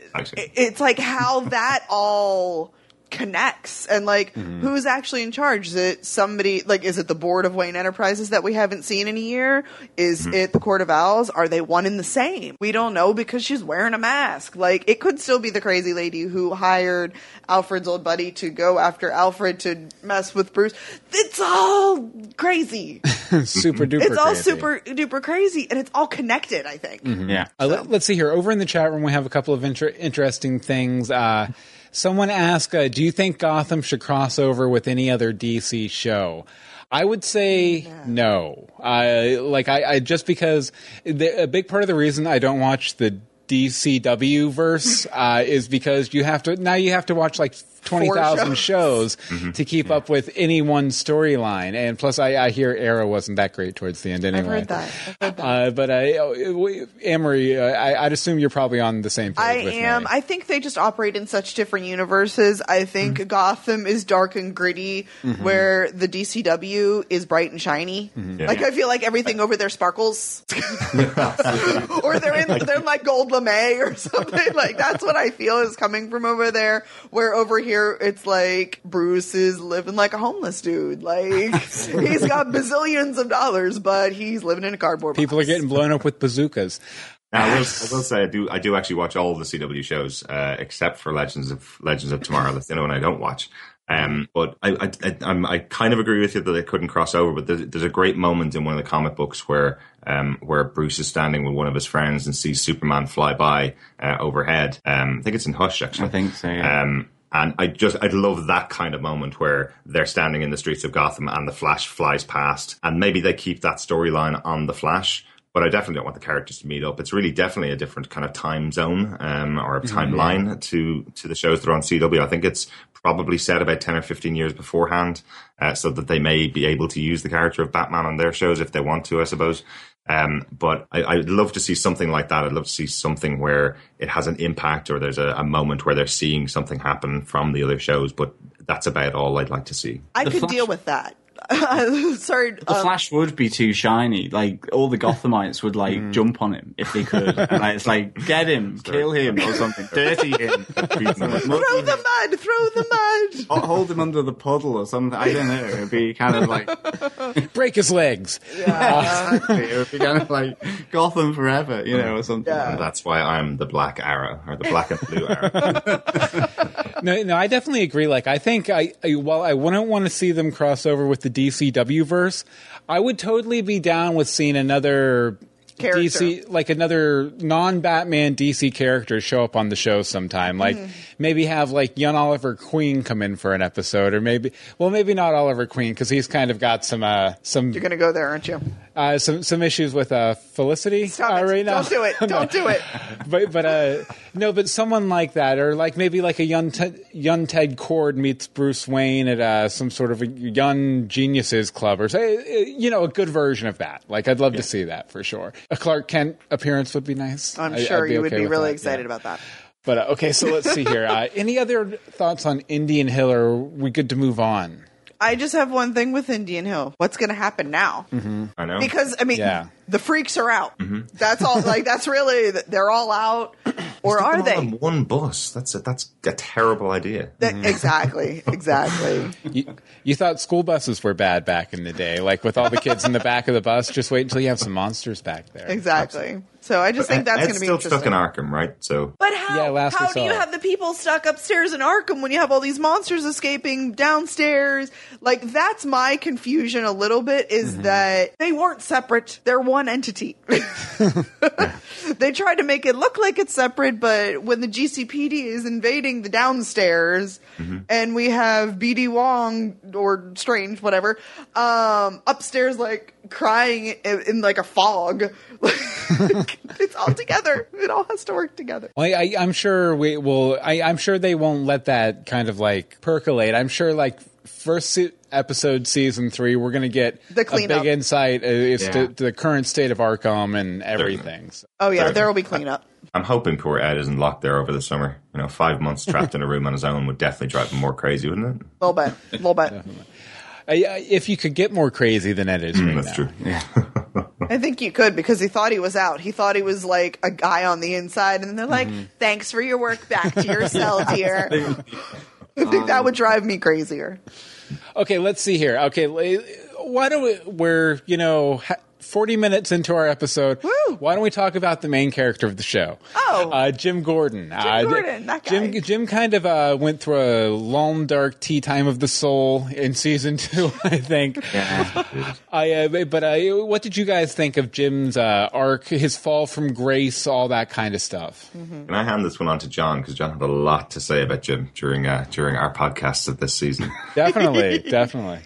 it's like how that all connects and like Mm-hmm. who's actually in charge is it somebody like is it the board of wayne enterprises that we haven't seen in a year is Mm-hmm. it the court of owls are they one and the same we don't know because she's wearing a mask like it could still be the crazy lady who hired alfred's old buddy to go after alfred to mess with bruce it's all crazy [laughs] super duper. it's all crazy. super duper crazy and it's all connected i think Yeah. Uh, let, us see here. Over in the chat room, we have a couple of inter- interesting things. Uh, someone asked, uh, "Do you think Gotham should cross over with any other DC show?" I would say no. Uh, like I, I just because the, a big part of the reason I don't watch the DCW verse [laughs] uh, is because you have to now you have to watch like twenty thousand shows, shows. [laughs] to keep up with any one storyline. And plus, I, I hear Arrow wasn't that great towards the end anyway. I've heard that. I've heard that. Uh, but uh, Amory, uh, I, I'd assume you're probably on the same page. I with am. Me. I think they just operate in such different universes. I think Mm-hmm. Gotham is dark and gritty, where the DCW is bright and shiny. Mm-hmm. Like I feel like everything over there sparkles, [laughs] or they're in they're in like gold lame or [laughs] something. Like that's what I feel is coming from over there. Where over here it's like Bruce is living like a homeless dude. Like [laughs] he's got bazillions of dollars, but he's living in a cardboard. People are getting blown up with bazookas. Now, I, will, I will say I do I do actually watch all the CW shows uh, except for Legends of Legends of Tomorrow. That's the only one I don't watch. Um, but I I, I, I'm, I kind of agree with you that they couldn't cross over. But there's, there's a great moment in one of the comic books where um, where Bruce is standing with one of his friends and sees Superman fly by uh, overhead. Um, I think it's in Hush actually. I think so. Yeah. Um, and I just, I'd love that kind of moment where they're standing in the streets of Gotham and the Flash flies past, and maybe they keep that storyline on the Flash. But I definitely don't want the characters to meet up. It's really definitely a different kind of time zone um, or a timeline to to the shows that are on CW. I think it's probably set about ten or fifteen years beforehand, uh, so that they may be able to use the character of Batman on their shows if they want to. I suppose. Um, but I, I'd love to see something like that. I'd love to see something where it has an impact or there's a, a moment where they're seeing something happen from the other shows. But that's about all I'd like to see. I The could Flash- deal with that. [laughs] Sorry, The um, Flash would be too shiny. Like all the Gothamites would like jump on him if they could. [laughs] And, like, it's like get him, kill him, or something, [laughs] dirty him, throw the mud, throw the mud. or hold him under the puddle or something. I don't know. It'd be kind of like Break his legs. exactly. It would be kind of like Gotham forever, you know, or something. Yeah. And that's why I'm the Black Arrow or the Black and Blue Arrow. No, no, I definitely agree. Like, I think I, I while I wouldn't want to see them cross over with the DCW verse, I would totally be down with seeing another Character. DC, like another non-Batman DC character show up on the show sometime. Like, Mm-hmm. maybe have like young Oliver Queen come in for an episode, or maybe, well, maybe not Oliver Queen because he's kind of got some, uh, some, You're gonna go there, aren't you? uh, some, some issues with uh, Felicity Stop uh, it! right now. Don't do it! [laughs] Don't do it! but but uh no but someone like that or like maybe like a young Ted, young Ted Kord meets Bruce Wayne at uh, some sort of a young geniuses club or say you know a good version of that like I'd love to see that for sure a Clark Kent appearance would be nice I'm I- sure you would okay be really that, excited yeah. about that. but uh, okay so let's see here [laughs] uh, any other thoughts on Indian Hill or are we good to move on I just have one thing with Indian Hill. What's going to happen now? Mm-hmm. I know. Because I mean, Yeah. the freaks are out. Mm-hmm. That's all. [laughs] Like that's really they're all out, or are they? on one bus. That's a, that's a terrible idea. That- exactly, exactly. you, you thought school buses were bad back in the day like with all the kids in the back of the bus just wait until you have some monsters back there Exactly. So I just think that's going to be still stuck in Arkham, right? So But how, Yeah, last how do you saw. have the people stuck upstairs in Arkham when you have all these monsters escaping downstairs? Like that's my confusion a little bit is Mm-hmm. that they weren't separate. They're one entity. [laughs] [laughs] they tried to make it look like it's separate, but when the GCPD is invading the downstairs Mm-hmm. and we have BD Wong or Strange, whatever, um, upstairs like crying in, in like a fog. [laughs] [laughs] it's all together. It all has to work together. Well, I, I'm sure we will. I, I'm sure they won't let that kind of like percolate. I'm sure like first se- episode, season three, we're going to get The a big insight uh, as Yeah. to, to the current state of Arkham and everything. So, Oh yeah, there will be cleanup. I'm hoping poor Ed isn't locked there over the summer. You know, five months trapped in a room on his own would definitely drive him more crazy, wouldn't it? A little bit, a little bit. I- I- if you could get more crazy than it is right That's now. true. Yeah. I think you could because he thought he was out. He thought he was like a guy on the inside, and they're like, mm-hmm. "Thanks for your work. Back to your cell, dear." I think that um, would drive me crazier. Okay, let's see here. Okay, why don't we? We're you know. Ha- 40 minutes into our episode, Woo! why don't we talk about the main character of the show? Oh. uh, Jim Gordon. Jim Gordon, that guy. Jim, Jim kind of uh, went through a long, dark tea time of the soul in season two, [laughs] I think. Yeah. [laughs] I, uh, but uh, what did you guys think of Jim's uh, arc, his fall from grace, all that kind of stuff? Can I hand this one on to John because John had a lot to say about Jim during uh, during our podcasts of this season. Definitely, [laughs] definitely.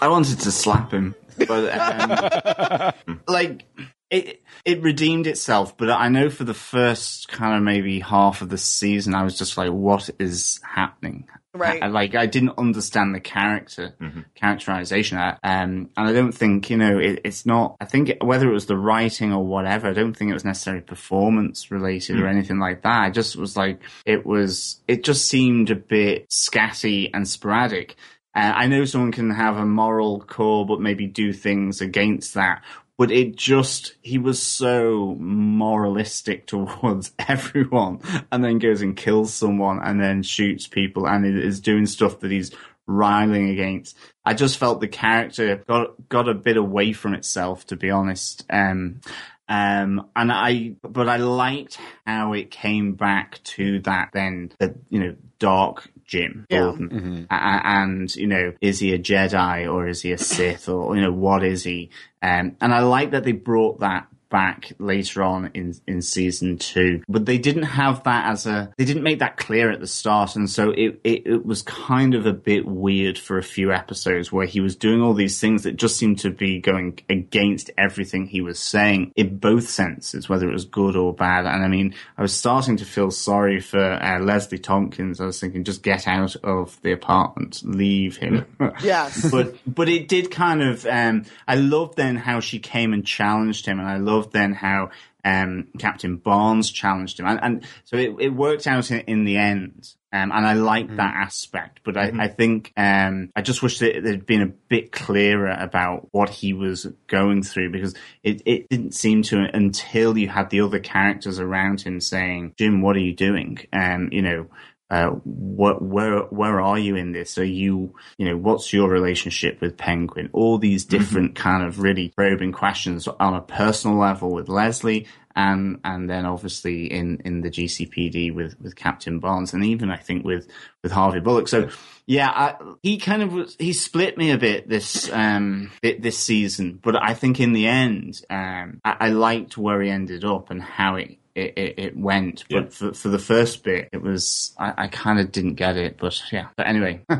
I wanted to slap him, but um, [laughs] like it it redeemed itself, but I know for the first kind of maybe half of the season, I was just like, "What is happening?" Right. I, like I didn't understand the character characterization, I- um, and I don't think you know it, it's not. I think whether it was the writing or whatever, I don't think it was necessarily performance related or anything like that. I just was like, it was. It just seemed a bit scatty and sporadic. Uh, I know someone can have a moral core, but maybe do things against that. But it just, he was so moralistic [laughs] towards [laughs] everyone and then goes and kills someone and then shoots people and is doing stuff that he's riling against. I just felt the character got, got a bit away from itself, to be honest. Um, um, and I, but I liked how it came back to that then, the, you know, dark Jim Yeah. Gordon. A- a- and, you know, is he a Jedi or is he a Sith or, you know, what is he? Um, and I like that they brought that back later on in in season two. But they didn't have that as a they didn't make that clear at the start. And so it, it it was kind of a bit weird for a few episodes where he was doing all these things that just seemed to be going against everything he was saying in both senses whether it was good or bad. And i mean i was starting to feel sorry for uh, leslie thompkins. I was thinking just get out of the apartment. Leave him. [laughs] Yes. but but it did kind of um I loved then how she came and challenged him. And I loved then how um Captain Barnes challenged him. And, and so it, it worked out in, in the end um, and I liked that aspect but I, I think um I just wish that it had been a bit clearer about what he was going through because it, it didn't seem to until you had the other characters around him saying Jim what are you doing? Um you know uh, what, where where are you in this? Are you you know what's your relationship with Penguin? All these different kind of really probing questions on a personal level with Leslie, and and then obviously in in the GCPD with with Captain Barnes, and even I think with with Harvey Bullock. So yeah, I, he kind of was, he split me a bit this um thi- this season, but I think in the end, um, I, I liked where he ended up and how it it, it, it went. But Yeah. for, for the first bit, it was I, I kind of didn't get it. But yeah. But anyway, [laughs]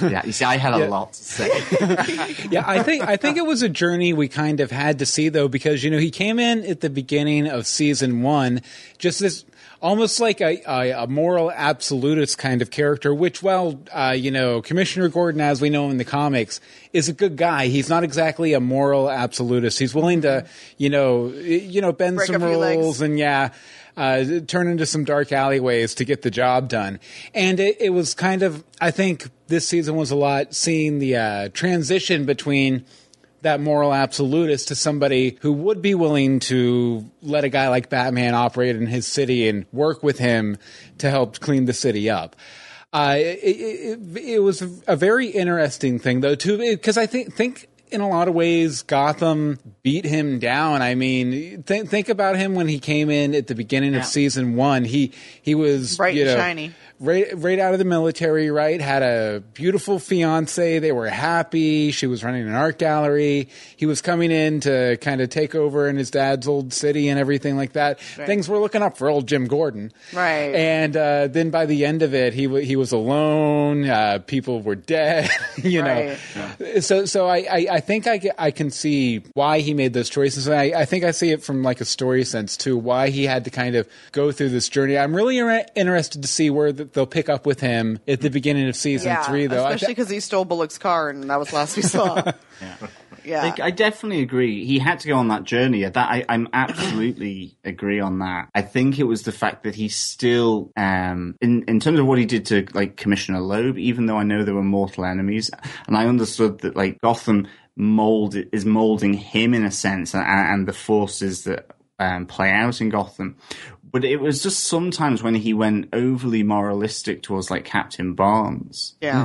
yeah. You see, I had a lot to say. [laughs] yeah, I think I think it was a journey we kind of had to see though, because you know he came in at the beginning of season one, just this almost like a, a, a moral absolutist kind of character. Which, well, uh, you know, Commissioner Gordon, as we know in the comics, is a good guy. He's not exactly a moral absolutist. He's willing to, you know, you know, bend Break some rules and yeah. Uh, turn into some dark alleyways to get the job done. And it, it was kind of, I think this season was a lot seeing the uh, transition between that moral absolutist to somebody who would be willing to let a guy like Batman operate in his city and work with him to help clean the city up. Uh, it, it, it was a very interesting thing, though, too, because I think think in a lot of ways Gotham beat him down. I mean, th- think about him when he came in at the beginning of season one. He he was Bright you and know, shiny. Right right out of the military, right? Had a beautiful fiance. They were happy. She was running an art gallery. He was coming in to kind of take over in his dad's old city and everything like that. Things were looking up for old Jim Gordon. Right. And uh, then by the end of it, he w- he was alone. Uh, people were dead. [laughs] you know. So so I, I, I think I, I can see why he made those choices. And I, I think I see it from like a story sense too. Why he had to kind of go through this journey. I'm really inter- interested to see where th- they'll pick up with him at the beginning of season yeah, three. Though especially because he stole Bullock's car, and that was last we saw. [laughs] yeah. I, I definitely agree. He had to go on that journey. That I, I'm absolutely [coughs] agree on that. I think it was the fact that he still, um, in in terms of what he did to like Commissioner Loeb, even though I know they were mortal enemies, and I understood that like Gotham mold is molding him in a sense, and, and the forces that um, play out in Gotham. But it was just sometimes when he went overly moralistic towards like Captain Barnes, yeah.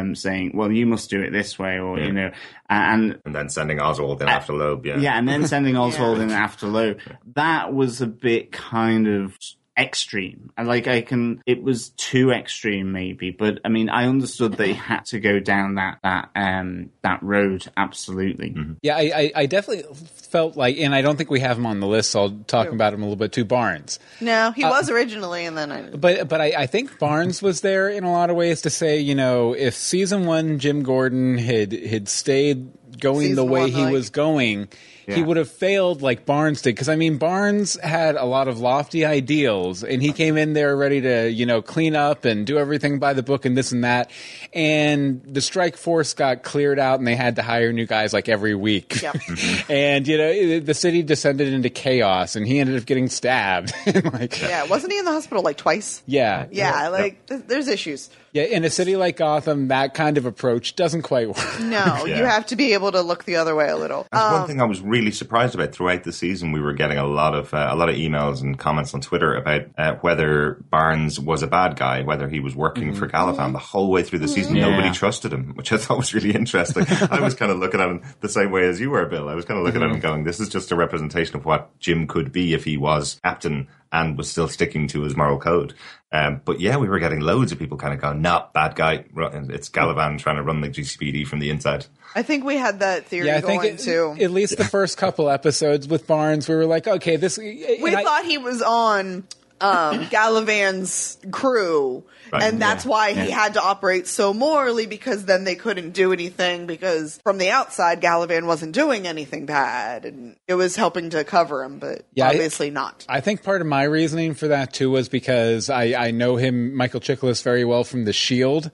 um, saying, "Well, you must do it this way," or you know, and and then sending Oswald in after Loeb. Yeah, yeah, and then sending [laughs] Oswald Yeah. in after Loeb. That was a bit kind of extreme. And like I can it was too extreme maybe, but I mean I understood they had to go down that that um that road absolutely. Yeah, I, I, I definitely felt like, and I don't think we have him on the list, so I'll talk about him a little bit too. Barnes, No, he was originally, and then I. but but I, I think Barnes was there in a lot of ways to say, you know, if season one Jim Gordon had had stayed going the way one, he like- was going, he would have failed like Barnes did. Because I mean, Barnes had a lot of lofty ideals, and he came in there ready to you know clean up and do everything by the book and this and that. And the strike force got cleared out, and they had to hire new guys like every week. Yep. [laughs] and you know the city descended into chaos, and he ended up getting stabbed. [laughs] And, like, Yeah, wasn't he in the hospital like twice? yeah, Yeah, like th- there's issues. Yeah. In a city like Gotham, that kind of approach doesn't quite work. No, [laughs] you have to be able to look the other way a little. That's Um, one thing I was really surprised about throughout the season. We were getting a lot of uh, a lot of emails and comments on Twitter about uh, whether Barnes was a bad guy, whether he was working for Galavan the whole way through the season. Yeah. Nobody trusted him, which I thought was really interesting. I was kind of looking at him the same way as you were, Bill. I was kind of looking at him going, "This is just a representation of what Jim could be if he was captain and was still sticking to his moral code." Um, but yeah, we were getting loads of people kind of going, "Nah, bad guy. It's Galavan trying to run the GCPD from the inside." I think we had that theory Yeah, I going think it, too. at least the first couple episodes with Barnes, we were like, okay, this. we and I- thought he was on um, Galavan's crew, Right, and that's yeah, why he yeah. had to operate so morally because then they couldn't do anything because from the outside Galavan wasn't doing anything bad, and it was helping to cover him, but Yeah, I- obviously not. I think part of my reasoning for that too was because I, I know him, Michael Chiklis, very well from The Shield,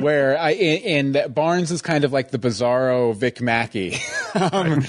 where I and and Barnes is kind of like the Bizarro Vic Mackey, [laughs] um,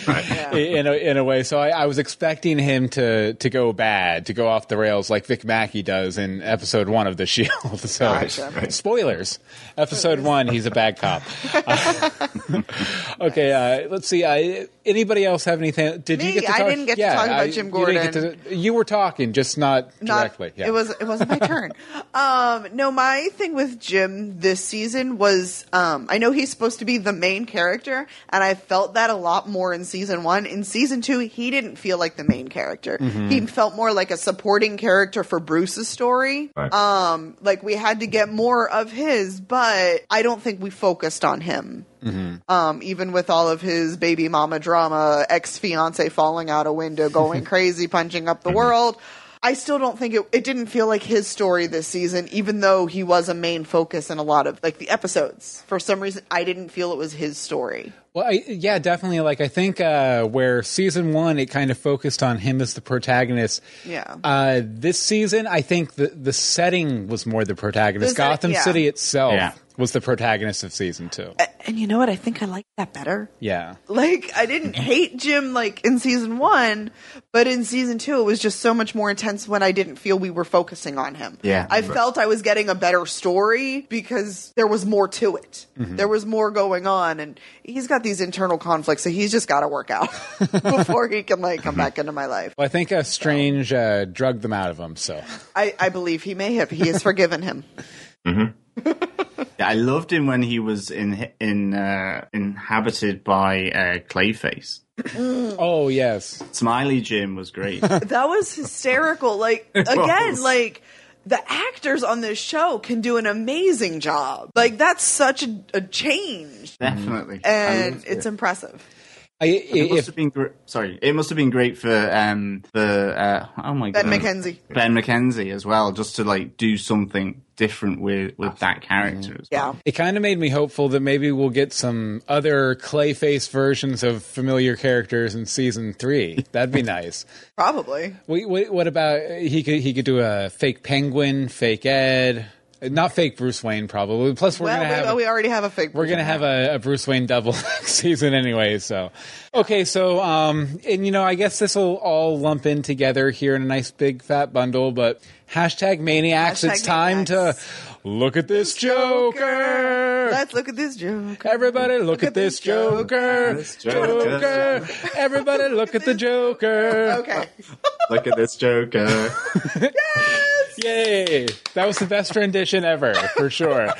in a, in a way. So I, I was expecting him to to go bad, to go off the rails like Vic Mackey does in episode one of The Shield. [laughs] Gotcha. spoilers, episode one, he's a bad cop. [laughs] okay, uh, let's see. Uh, anybody else have anything? Did you Me? get to I talk? didn't get to talk about I- Jim you Gordon. to- you were talking, just not, Not- directly. Yeah. It was it wasn't my turn. [laughs] Um, no, my thing with Jim this season was um, I know he's supposed to be the main character, and I felt that a lot more in season one. In season two, he didn't feel like the main character. Mm-hmm. He felt more like a supporting character for Bruce's story. Right. Um, like we had to get more of his, but I don't think we focused on him. Um, even with all of his baby mama drama, ex fiance falling out a window, going [laughs] crazy, punching up the world. I still don't think it, it didn't feel like his story this season, even though he was a main focus in a lot of like the episodes. For some reason, I didn't feel it was his story. Well, I, yeah, definitely. Like, I think uh, where season one it kind of focused on him as the protagonist. Yeah. Uh, this season, I think the the setting was more the protagonist. The setting- Gotham yeah. City itself Yeah. was the protagonist of season two. And you know what? I think I like that better. Yeah. Like I didn't mm-hmm. hate Jim like in season one, but in season two it was just so much more intense when I didn't feel we were focusing on him. Yeah. I felt I was getting a better story because there was more to it. Mm-hmm. There was more going on, and he's got these internal conflicts, so he's just got to work out [laughs] before he can like come mm-hmm. back into my life. Well, I think a Strange uh, drugged them out of him. So I, I believe he may have. He has forgiven him. Yeah, I loved him when he was in in uh, inhabited by uh, Clayface. oh yes, Smiley Jim was great. [laughs] That was hysterical. Like [laughs] again, like the actors on this show can do an amazing job. Like that's such a, a change, Definitely, and it's it. impressive. I, It must if have been gr- sorry. It must have been great for um for uh, oh my Ben god McKenzie. Ben McKenzie as well, just to like do something different with with that character. as well. Yeah. it kind of made me hopeful that maybe we'll get some other Clayface versions of familiar characters in season three. [laughs] That'd be nice. Probably. What, what, what about he could he could do a fake Penguin, fake Ed, not fake Bruce Wayne probably. Plus we're well, gonna have we, we already have a fake. we're gonna have a, a Bruce Wayne double [laughs] season anyway. So okay, so um, and you know I guess this will all lump in together here in a nice big fat bundle. But hashtag maniacs, Hashtag it's time maniacs. to look at this Joker. Let's look at this Joker. Everybody look, at, this Joker. This Joker. Joker. Everybody look at the Joker. Okay. Look at this Joker. [laughs] Yay! That was the best rendition ever, for sure. [laughs]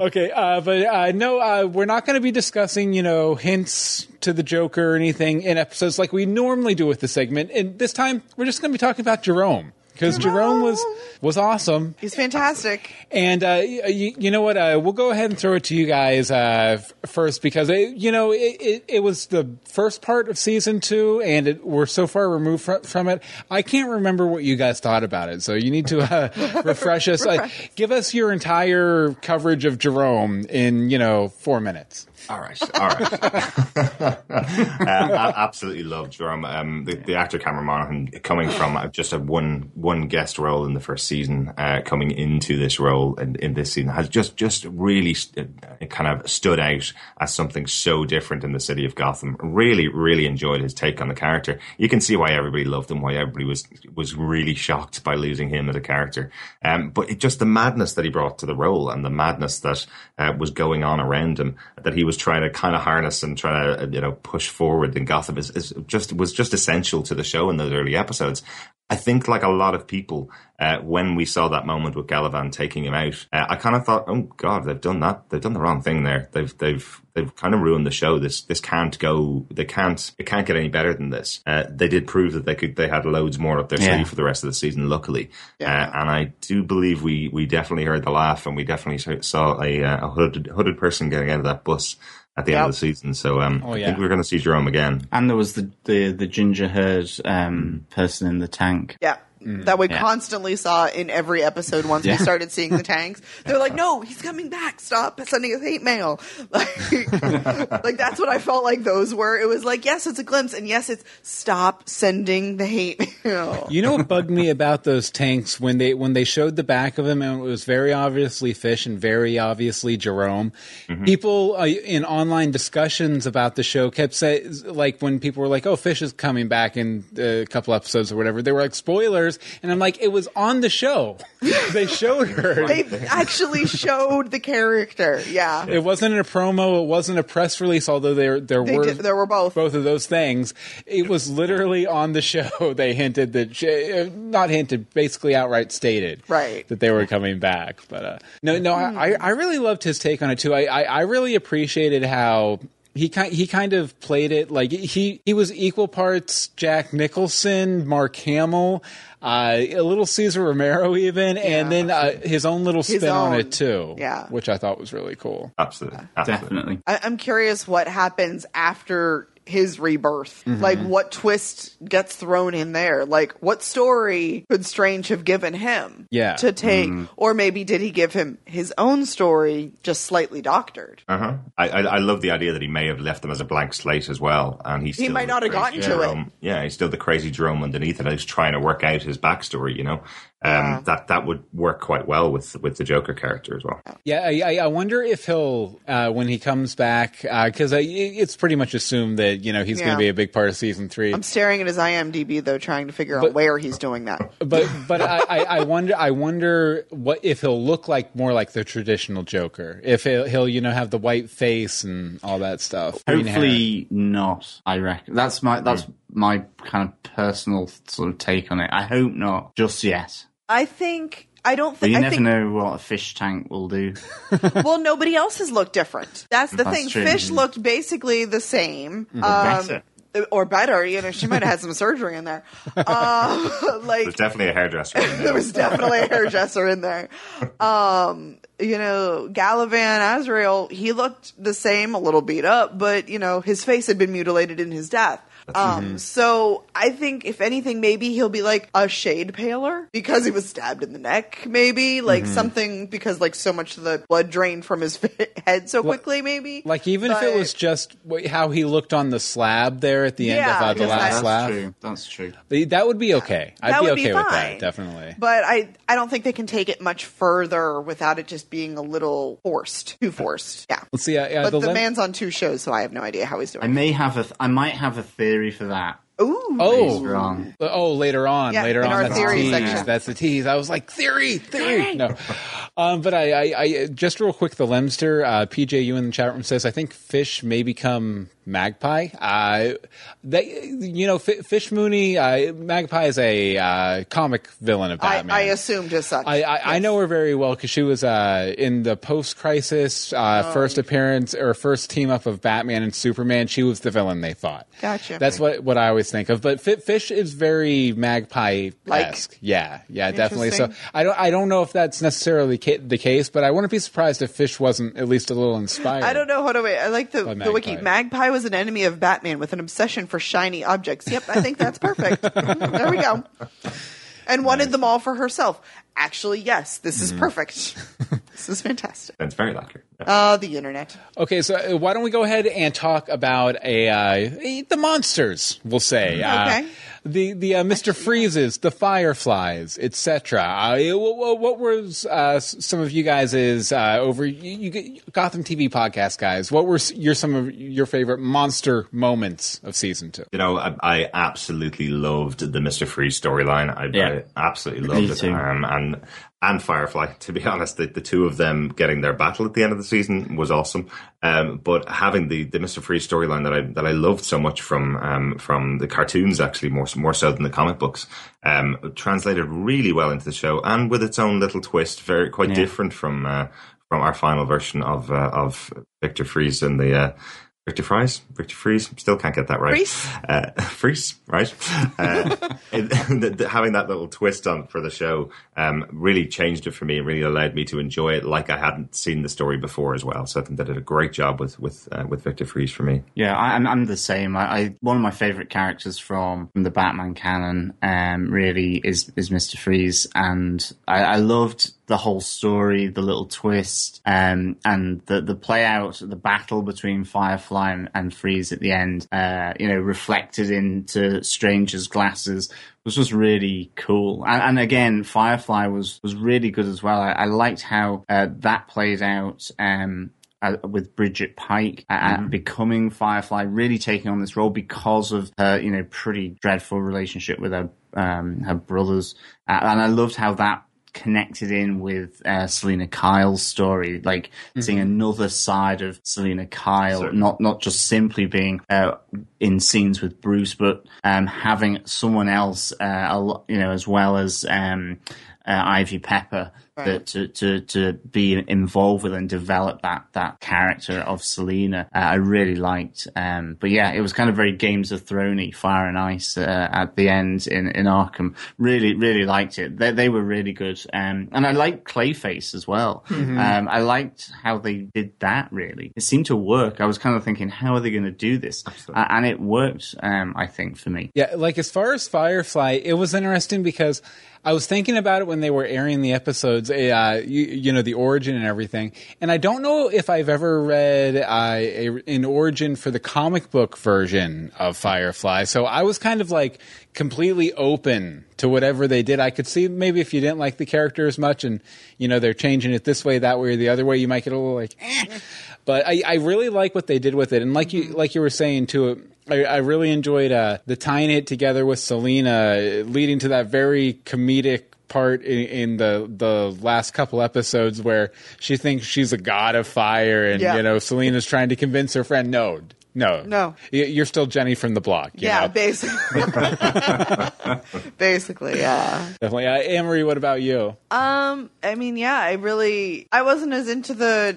Okay, uh, but uh, no, uh, we're not going to be discussing, you know, hints to the Joker or anything in episodes like we normally do with the segment. And this time, we're just going to be talking about Jerome. Because Jerome was was awesome, He's fantastic. and uh, you, you know what? Uh, we'll go ahead and throw it to you guys uh, first because it, you know it, it, it was the first part of season two, and it, we're so far removed fr- from it. I can't remember what you guys thought about it, so you need to uh, [laughs] refresh us. Uh, Refresh. give us your entire coverage of Jerome in you know four minutes. All right, all right. [laughs] uh, I absolutely love Jerome. Um, the, the, actor Cameron Monaghan coming from just a one one guest role in the first season, uh, coming into this role in, in, this season has just just really st- kind of stood out as something so different in the city of Gotham. Really, really enjoyed his take on the character. You can see why everybody loved him, why everybody was was really shocked by losing him as a character. Um, but it, just the madness that he brought to the role and the madness that uh, was going on around him that he was trying to kind of harness and try to you know push forward in Gotham is, is just was just essential to the show in those early episodes. I think, like a lot of people, uh, when we saw that moment with Galavan taking him out, uh, I kind of thought, "Oh God, they've done that. They've done the wrong thing there. They've they've they've kind of ruined the show. This this can't go. They can't. It can't get any better than this." Uh, they did prove that they could. They had loads more up their sleeve yeah. for the rest of the season. Luckily, yeah. Uh, and I do believe we we definitely heard the laugh, and we definitely saw a, uh, a hooded hooded person getting out of that bus at the yep. end of the season. So um, oh, yeah. I think we're going to see Jerome again. And there was the the, the ginger haired um, person in the tank. Yeah. Mm, that we yeah. constantly saw in every episode once yeah. we started seeing the [laughs] tanks. They're like, no, he's coming back. Stop sending us hate mail. Like, [laughs] like that's what I felt like those were. It was like, yes, it's a glimpse. And yes, it's stop sending the hate mail. You know what bugged me about those tanks when they, when they showed the back of them and it was very obviously Fish and very obviously Jerome. Mm-hmm. People uh, in online discussions about the show kept saying, like when people were like, oh, Fish is coming back in a couple episodes or whatever, they were like, spoilers and I'm like, it was on the show. [laughs] they showed her. They actually showed the character. Yeah. It wasn't in a promo. It wasn't a press release. Although there there they were did, there were both both of those things. It was literally on the show. [laughs] They hinted that she, uh, not hinted, basically outright stated right that they were coming back. But uh, no, no, mm. I I really loved his take on it too. I I, I really appreciated how he kind he kind of played it like he he was equal parts Jack Nicholson, Mark Hamill, uh, a little Cesar Romero even, yeah, and then uh, his own little spin own, on it too. Yeah, which I thought was really cool. Absolutely, Absolutely. definitely. I, I'm curious what happens after his rebirth. Mm-hmm. Like what twist gets thrown in there? Like what story could Strange have given him? Yeah. To take mm. or maybe did he give him his own story just slightly doctored? Uh-huh. I, I, I love the idea that he may have left them as a blank slate as well and he's He might not have gotten Jerome. to it. Yeah, he's still the crazy Jerome underneath it. He's trying to work out his backstory, you know um, yeah. that that would work quite well with with the Joker character as well. Yeah, I, I wonder if he'll uh, when he comes back because uh, it's pretty much assumed that you know he's yeah. going to be a big part of season three. I'm staring at his IMDb though, trying to figure but, out where he's doing that. [laughs] But but I, I, wonder I wonder what if he'll look like more like the traditional Joker if he'll, he'll you know have the white face and all that stuff. Hopefully not. I reckon that's my that's mm. my kind of personal sort of take on it. I hope not just yet. I think I don't think. you I never think, know what a fish tank will do. [laughs] well, nobody else has looked different. That's the That's thing. True. Fish looked basically the same. Mm-hmm. Um, better. Or better, you know, she might have had some surgery in there. [laughs] Uh, [laughs] like there's definitely a hairdresser. In there. there was definitely a hairdresser in there. Um, you know, Galavan Azrael, he looked the same, a little beat up, but you know, his face had been mutilated in his death. Um, mm-hmm. so I think if anything, maybe he'll be like a shade paler because he was stabbed in the neck, maybe like mm-hmm. something because like so much of the blood drained from his [laughs] head so quickly, maybe. Like even but, if it was just how he looked on the slab there at the yeah, end of uh, the last that's slab. True. That's true. That would be okay. I'd that be okay be with that, definitely. But I, I don't think they can take it much further without it just being a little forced, too forced. Yeah. Let's see. Uh, yeah, but the, the man's on two shows, so I have no idea how he's doing. I may have a, th- I might have a theory for that. Ooh. Oh, wrong. Oh, later on, yeah, later on. That's a tease. Section. That's the tease. I was like theory, theory. No, um, but I, I, I, just real quick. The Lemster, uh, PJU in the chat room says I think Fish may become Magpie. Uh, they, you know, F- Fish Mooney, uh, Magpie is a uh, comic villain of Batman. I, I assumed as such. I, I, yes. I know her very well because she was uh, in the post-crisis uh, oh. first appearance or first team up of Batman and Superman. She was the villain they thought. Gotcha. That's what what I always think of. But Fish is very Magpie esque. Yeah, yeah, definitely. So I don't I don't know if that's necessarily ca- the case, but I wouldn't be surprised if Fish wasn't at least a little inspired. I don't know how to wait. I like the, the wiki. Magpie was an enemy of Batman with an obsession for shiny objects. Yep, I think that's perfect. [laughs] there we go. And wanted nice. them all for herself. Actually, yes, this is mm-hmm. perfect. [laughs] This is fantastic. That's very likely. Yeah. Uh, the internet. Okay, so uh, why don't we go ahead and talk about a uh, the monsters? We'll say. Uh, Okay. The the uh, Mr. Freezes, the Fireflies, etc. Uh, what, what was uh, some of you guys is uh, over you, you Gotham TV podcast guys? What were s- your some of your favorite monster moments of season two? You know, I, I absolutely loved the Mister Freeze storyline. I, Yeah. I absolutely loved Me it, um, and and Firefly. [laughs] To be honest, the, the two of them getting their battle at the end of the season was awesome. Um, but having the, the Mister Freeze storyline that I that I loved so much from um, from the cartoons, actually more more so than the comic books, um, translated really well into the show, and with its own little twist, very quite different from uh, from our final version of uh, of Victor Freeze and the. Uh, Victor Fries, Victor Freeze, still can't get that right. Freeze? Uh, [laughs] Freeze, right? Uh, [laughs] it, the, the- having that little twist on for the show um, really changed it for me. and really allowed me to enjoy it like I hadn't seen the story before as well. So I think they did a great job with with uh, with Victor Freeze for me. Yeah, I, I'm, I'm the same. I, I one of my favorite characters from, from the Batman canon um, really is is Mister Freeze, and I, I loved the whole story, the little twist, um, and the the play out, the battle between Firefly and, and Freeze at the end. Uh, you know, reflected into Stranger's glasses was just really cool. And, and again, Firefly was was really good as well. I, I liked how uh, that played out. Um, uh, with Bridget Pike uh, uh, becoming Firefly, really taking on this role because of her, you know, pretty dreadful relationship with her um, her brothers, uh, and I loved how that connected in with uh, Selina Kyle's story, like seeing another side of Selina Kyle, Certainly. not not just simply being uh, in scenes with Bruce, but um, having someone else, uh, you know, as well as um, uh, Ivy Pepper. That to, to to be involved with and develop that that character of Selina, uh, I really liked. Um, but yeah, it was kind of very Games of Thrones, Fire and Ice uh, at the end in, in Arkham. Really, really liked it. They, they were really good, um, and I liked Clayface as well. Um, I liked how they did that. Really, it seemed to work. I was kind of thinking, how are they going to do this? Uh, and it worked. Um, I think for me. Yeah, like as far as Firefly, it was interesting because I was thinking about it when they were airing the episodes, uh, you, you know, the origin and everything. And I don't know if I've ever read uh, a, an origin for the comic book version of Firefly. So I was kind of like completely open to whatever they did. I could see maybe if you didn't like the character as much and, you know, they're changing it this way, that way, or the other way, you might get a little like, eh. But I, I really like what they did with it. And like you, like you were saying too, I, I really enjoyed uh, the tying it together with Selina, leading to that very comedic part in, in the the last couple episodes where she thinks she's a god of fire, and Yeah. you know Selina's trying to convince her friend, no, no, No. You're still Jenny from the block. you Yeah, know? basically. [laughs] basically, yeah. definitely. Uh, Amory, what about you? Um, I mean, yeah, I really, I wasn't as into the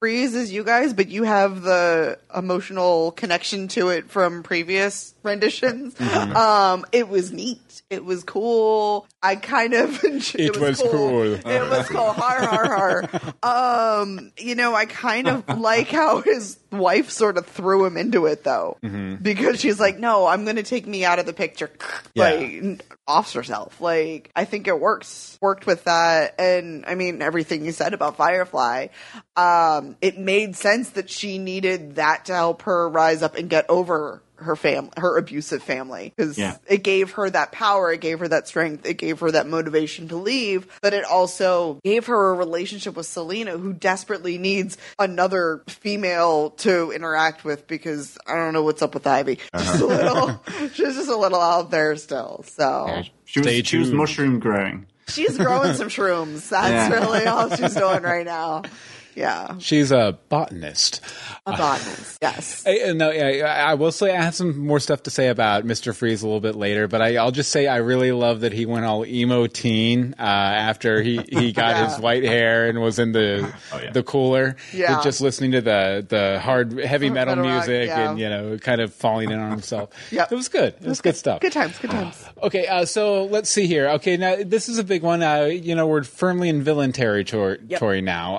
freeze as you guys, but you have the emotional connection to it from previous renditions. [laughs] Mm-hmm. Um, it was neat. It was cool. I kind of, it, [laughs] It was cool. It was cool. Har har har. [laughs] Um, you know, I kind of like how his wife sort of threw him into it though, Mm-hmm. because she's like, "No, I'm going to take me out of the picture." Yeah. Like, offs herself. Like, I think it works. Worked with that, and I mean everything you said about Firefly. Um, it made sense that she needed that to help her rise up and get over her family, her abusive family, because Yeah. it gave her that power, it gave her that strength, it gave her that motivation to leave, but it also gave her a relationship with Selina, who desperately needs another female to interact with because I don't know what's up with Ivy. Uh-huh. Just a little, [laughs] she's just a little out there still. So She was, she was mushroom growing. she's growing some shrooms. That's Yeah. really all she's doing right now. [laughs] Yeah, She's a botanist. a botanist. Yes. [laughs] I, no, yeah, I, I will say I have some more stuff to say about Mister Freeze a little bit later, but I, I'll just say I really love that he went all emo teen uh, after he, he [laughs] got Yeah. his white hair and was in the Oh, yeah. the cooler, Yeah. with just listening to the the hard heavy metal Metal rock, music yeah. and you know kind of falling in on himself. [laughs] yeah. it was good. It was good stuff. Good times. Good times. [sighs] Okay, uh, so let's see here. Okay, now this is a big one. Uh, you know, we're firmly in villain territory Yep. territory now.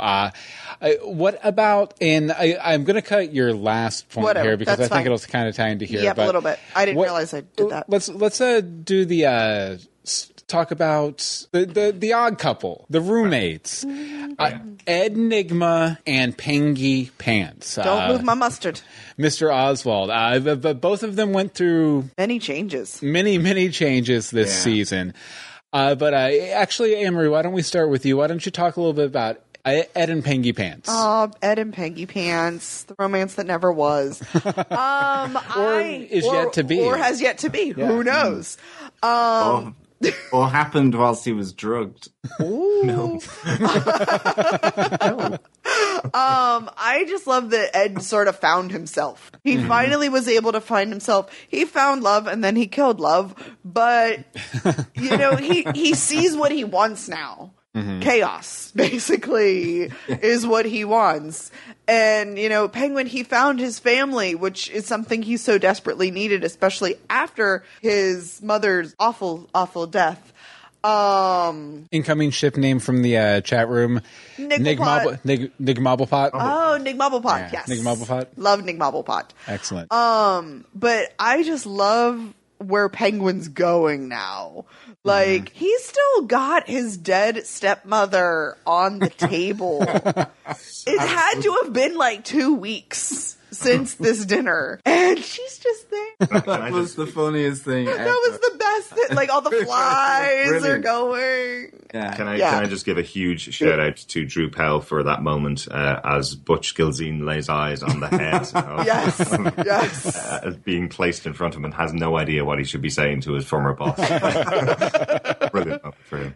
Uh, uh, what about? And I, I'm going to cut your last point Whatever, here because I that's think fine. it'll kind of tie into here. Yep, a little bit. I didn't what- realize I did that. Let's let's uh, do the uh, talk about the the, the odd couple, the roommates, uh, Ed Nygma and Pengy Pants. Don't uh, move my mustard. Mr. Oswald. Uh, but, but both of them went through Many changes. many many changes this Yeah. season. Uh, but uh, actually, Amory, why don't we start with you? Why don't you talk a little bit about Ed and Pengy Pants? Oh, Ed and Peggy Pants, the romance that never was. [laughs] Um, Or I, is yet to be. Or has yet to be. Who knows? or, [laughs] or happened whilst he was drugged. Ooh. [laughs] um, I just love that Ed sort of found himself. He finally was able to find himself. He found love and then he killed love, but you know, he he sees what he wants now. Chaos, [laughs] basically, is what he wants. And, you know, Penguin, he found his family, which is something he so desperately needed, especially after his mother's awful, awful death. Um, Incoming ship name from the uh, chat room. Nigmapot. Nig, Nigmablepot. Oh, Nick Mobblepot, Yeah, yes. Nick Mobblepot. Love Nick Mobblepot. Excellent. Um, but I just love where Penguin's going now. Like, he's still got his dead stepmother on the table. [laughs] it had to have been like two weeks since [laughs] this dinner. And she's just there. That was just- the funniest thing. That was the [laughs] best thing. Like, all the [laughs] flies are going. yeah. Can I Yeah. can I just give a huge shout out to Drew Powell for that moment uh, as Butch Gilzean lays eyes on the head of, Yes, yes. uh, being placed in front of him and has no idea what he should be saying to his former boss. Brilliant moment for him.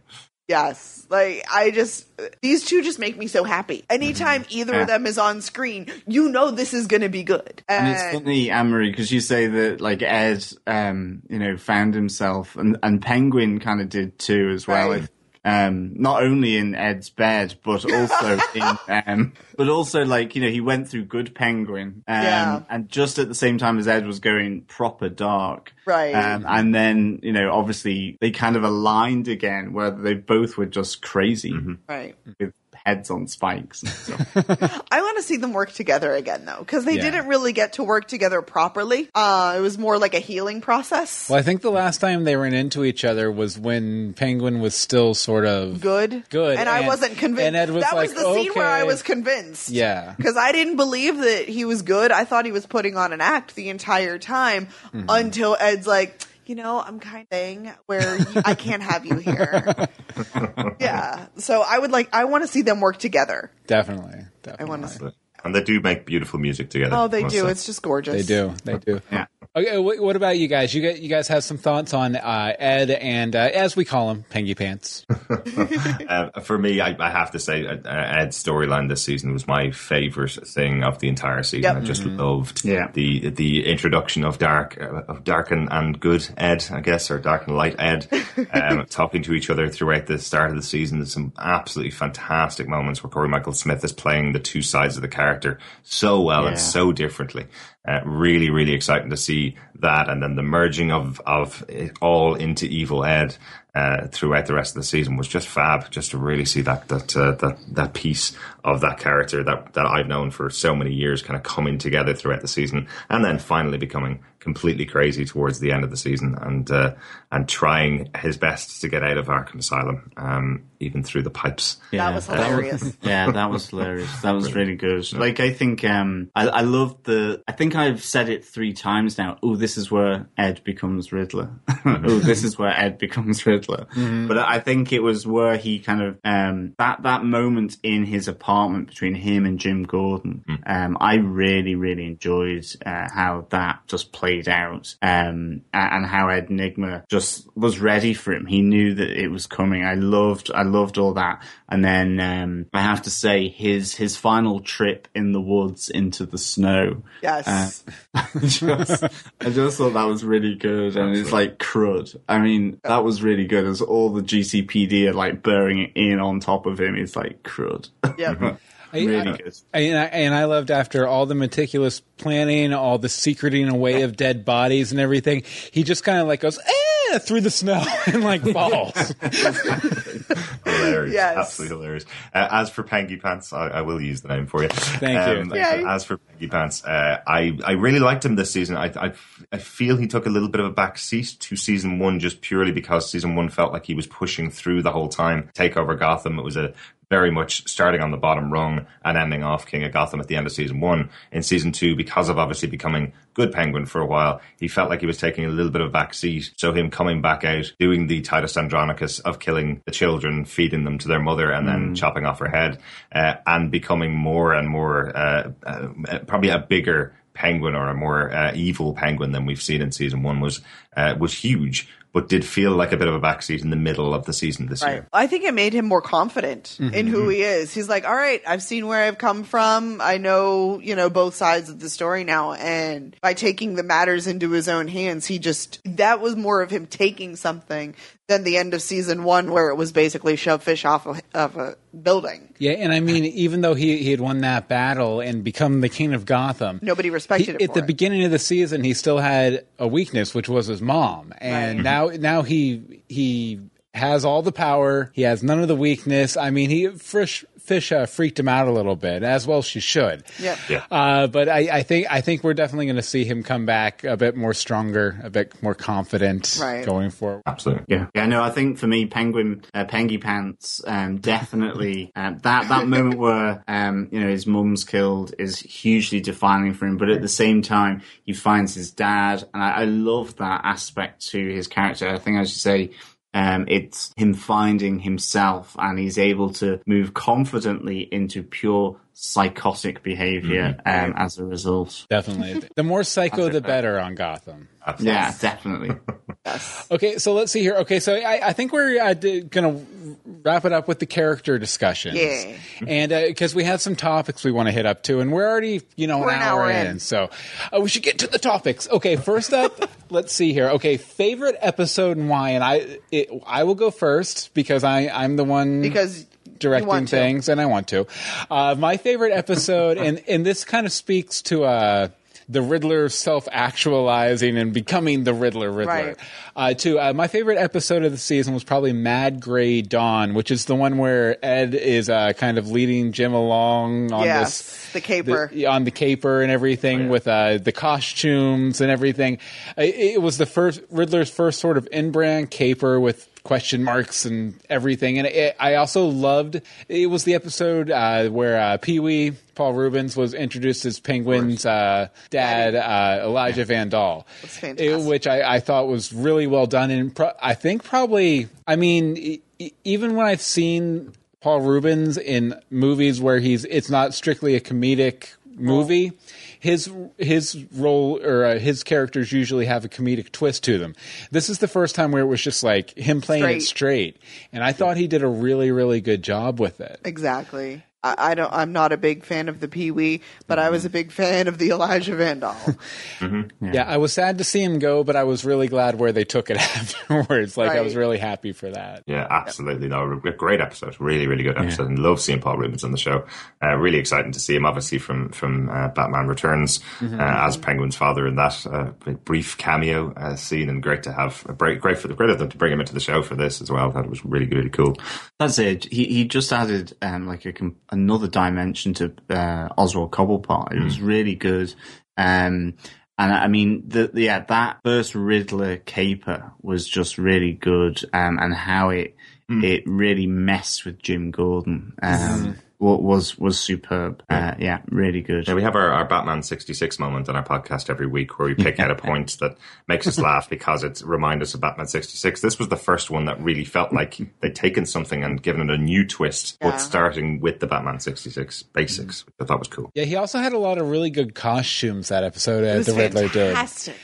Yes. Like I just these two just make me so happy. Anytime either Yeah. of them is on screen, you know this is going to be good. And it's funny, Anne-Marie, because you say that like Ed, um, you know, found himself, and and Penguin kind of did too as well. Right. Um, not only in Ed's bed, but also [laughs] in, um, but also like you know, he went through Good Penguin, um, Yeah. and just at the same time as Ed was going proper dark, Right. Um, and then you know, obviously they kind of aligned again, where they both were just crazy right. with heads on spikes. And. [laughs] I want to see them work together again though, because they Yeah. didn't really get to work together properly. Uh, it was more like a healing process. well, I think the last time they ran into each other was when Penguin was still sort of Good, Good, and, I wasn't convinced. and Ed was that like, was the scene where I was convinced. Yeah. because I didn't believe that he was good. I thought he was putting on an act the entire time Mm-hmm. until Ed's like, you know, I'm kind of thing where you, I can't have you here. [laughs] yeah, so I would like, I want to see them work together. definitely. I want to. see. And they do make beautiful music together. Oh, they do. say. It's just gorgeous. They do. They do. Yeah. Okay, wh- what about you guys? You guys, you guys have some thoughts on uh, Ed and, uh, as we call him, Pengy Pants. [laughs] [laughs] Uh, for me, I, I have to say, uh, Ed's storyline this season was my favorite thing of the entire season. Yep. I just loved Yeah. the the introduction of dark uh, of dark and, and good Ed, I guess, or dark and light Ed, [laughs] um, talking to each other throughout the start of the season. There's some absolutely fantastic moments where Corey Michael Smith is playing the two sides of the character so well Yeah. and so differently. Uh, really, really exciting to see that, and then the merging of of it all into evil Ed uh, throughout the rest of the season was just fab. Just to really see that that uh, that that piece of that character that that I've known for so many years, kind of coming together throughout the season, and then finally becoming completely crazy towards the end of the season, and uh, and trying his best to get out of Arkham Asylum, um, even through the pipes. That was hilarious. [laughs] yeah, that was hilarious. That was really good. Like I think um I, I love the I think I've said it three times now. Oh, this is where Ed becomes Riddler. oh, this is where Ed becomes Riddler. [laughs] But I think it was where he kind of um that that moment in his apartment between him and Jim Gordon. Um I really, really enjoyed uh, how that just played out. Um and how Ed Nygma just was ready for him. He knew that it was coming. I loved I loved all that. And then um, I have to say his his final trip in the woods into the snow. Yes. [laughs] I just, I just thought that was really good, and it's like crud. I mean, that was really good. As all the GCPD are like bearing in on top of him, it's like crud. Yeah. [laughs] really I- good. And I, and I loved after all the meticulous planning, all the secreting away of dead bodies and everything, he just kind of like goes, eh, through the snow [laughs] and like falls. [laughs] hilarious. Yes. Absolutely hilarious. Uh, as for Pengy Pants, I, I will use the name for you. Thank you. Yay. As for Pengy Pants, uh, I, I really liked him this season. I, I, I feel he took a little bit of a back seat to season one just purely because season one felt like he was pushing through the whole time. Take over Gotham. It was a very much starting on the bottom rung and ending off King of Gotham at the end of season one. In season two, because of obviously becoming good Penguin for a while, he felt like he was taking a little bit of a back seat. So him coming back out, doing the Titus Andronicus of killing the children, feeding them to their mother, and then chopping off her head, uh, and becoming more and more, uh, uh, probably a bigger penguin or a more uh, evil penguin than we've seen in season one was uh, was huge, but did feel like a bit of a backseat in the middle of the season this Right. year. I think it made him more confident mm-hmm. in who he is. He's like, all right, I've seen where I've come from. I know, you know, both sides of the story now. And by taking the matters into his own hands, he just, that was more of him taking something than the end of season one, where it was basically shove fish off of, of a building. Yeah, and I mean, even though he he had won that battle and become the king of Gotham, Nobody respected he- him at for the it. beginning of the season. He still had a weakness, which was his mom, and Right. now now he he has all the power. He has none of the weakness. I mean, he Fish Fish uh, freaked him out a little bit, as well she should. Yeah. Yeah. Uh, but I, I think I think we're definitely going to see him come back a bit more stronger, a bit more confident Right. going forward. Absolutely. Yeah, yeah. No, I think for me, Penguin, uh, Pengy Pants, um, definitely um, that that moment [laughs] where um, you know his mum's killed is hugely defining for him. But at the same time, he finds his dad, and I, I love that aspect to his character. I think, as you say. Um, it's him finding himself, and he's able to move confidently into pure psychotic behavior um, as a result. Definitely, the more psycho, the better on Gotham. Absolutely. Yeah, definitely. [laughs] Okay, so let's see here. Okay, so I, I think we're uh, d- gonna wrap it up with the character discussions. Yeah. and because we have some topics we want to hit up to, and we're already you know an an hour, hour in, in. so uh, we should get to the topics. Okay, first up, [laughs] let's see here. Okay, favorite episode and why? And I it, I will go first because I I'm the one because you directing want to. things, and I want to. Uh, my favorite episode, and and this kind of speaks to uh, the Riddler self-actualizing and becoming the Riddler. Riddler. Right. Uh, too. Uh, my favorite episode of the season was probably Mad Grey Dawn, which is the one where Ed is uh, kind of leading Jim along on Yes, this the caper. the- on the caper and everything with uh, the costumes and everything. Uh, It, it was the first Riddler's first sort of in-brand caper with question marks and everything. And it, I also loved it was the episode uh, where uh, Pee Wee Paul Reubens was introduced as Penguin's uh, dad, uh, Elijah Van Dahl, It- which I, I thought was really well done. And pro- I think probably, I mean, e- even when I've seen Paul Reubens in movies where he's it's not strictly a comedic movie. His his role or uh, his characters usually have a comedic twist to them. This is the first time where it was just like him playing it Straight. straight, and I thought he did a really really good job with it. Exactly. I, I don't. I'm not a big fan of the Pee Wee, but I was a big fan of the Elijah Van Dahl. [laughs] Yeah. I was sad to see him go, but I was really glad where they took it [laughs] afterwards. Like I was really happy for that. Yeah, absolutely. No, a great episode. Really, really good episode. And love seeing Paul Reubens on the show. Uh, really exciting to see him, obviously, from from uh, Batman Returns Mm-hmm. uh, as Penguin's father in that uh, brief cameo uh, scene. And great to have, great, great, for, great of them to bring him into the show for this as well. That was really, really cool. That's it. He he just added um, like a, com- another dimension to uh, Oswald Cobblepot. It was really good. Um, and I mean, the, yeah, that first Riddler caper was just really good. Um, and how it it really messed with Jim Gordon. Um, what was was superb. Uh, yeah, really good. Yeah, we have our, our Batman 66 moment on our podcast every week where we pick out a point that makes us laugh [laughs] because it reminds us of Batman 66. This was the first one that really felt like they'd taken something and given it a new twist, Yeah. but starting with the Batman 66 basics, which I thought was cool. Yeah, he also had a lot of really good costumes that episode. It Uh, was the Riddler did.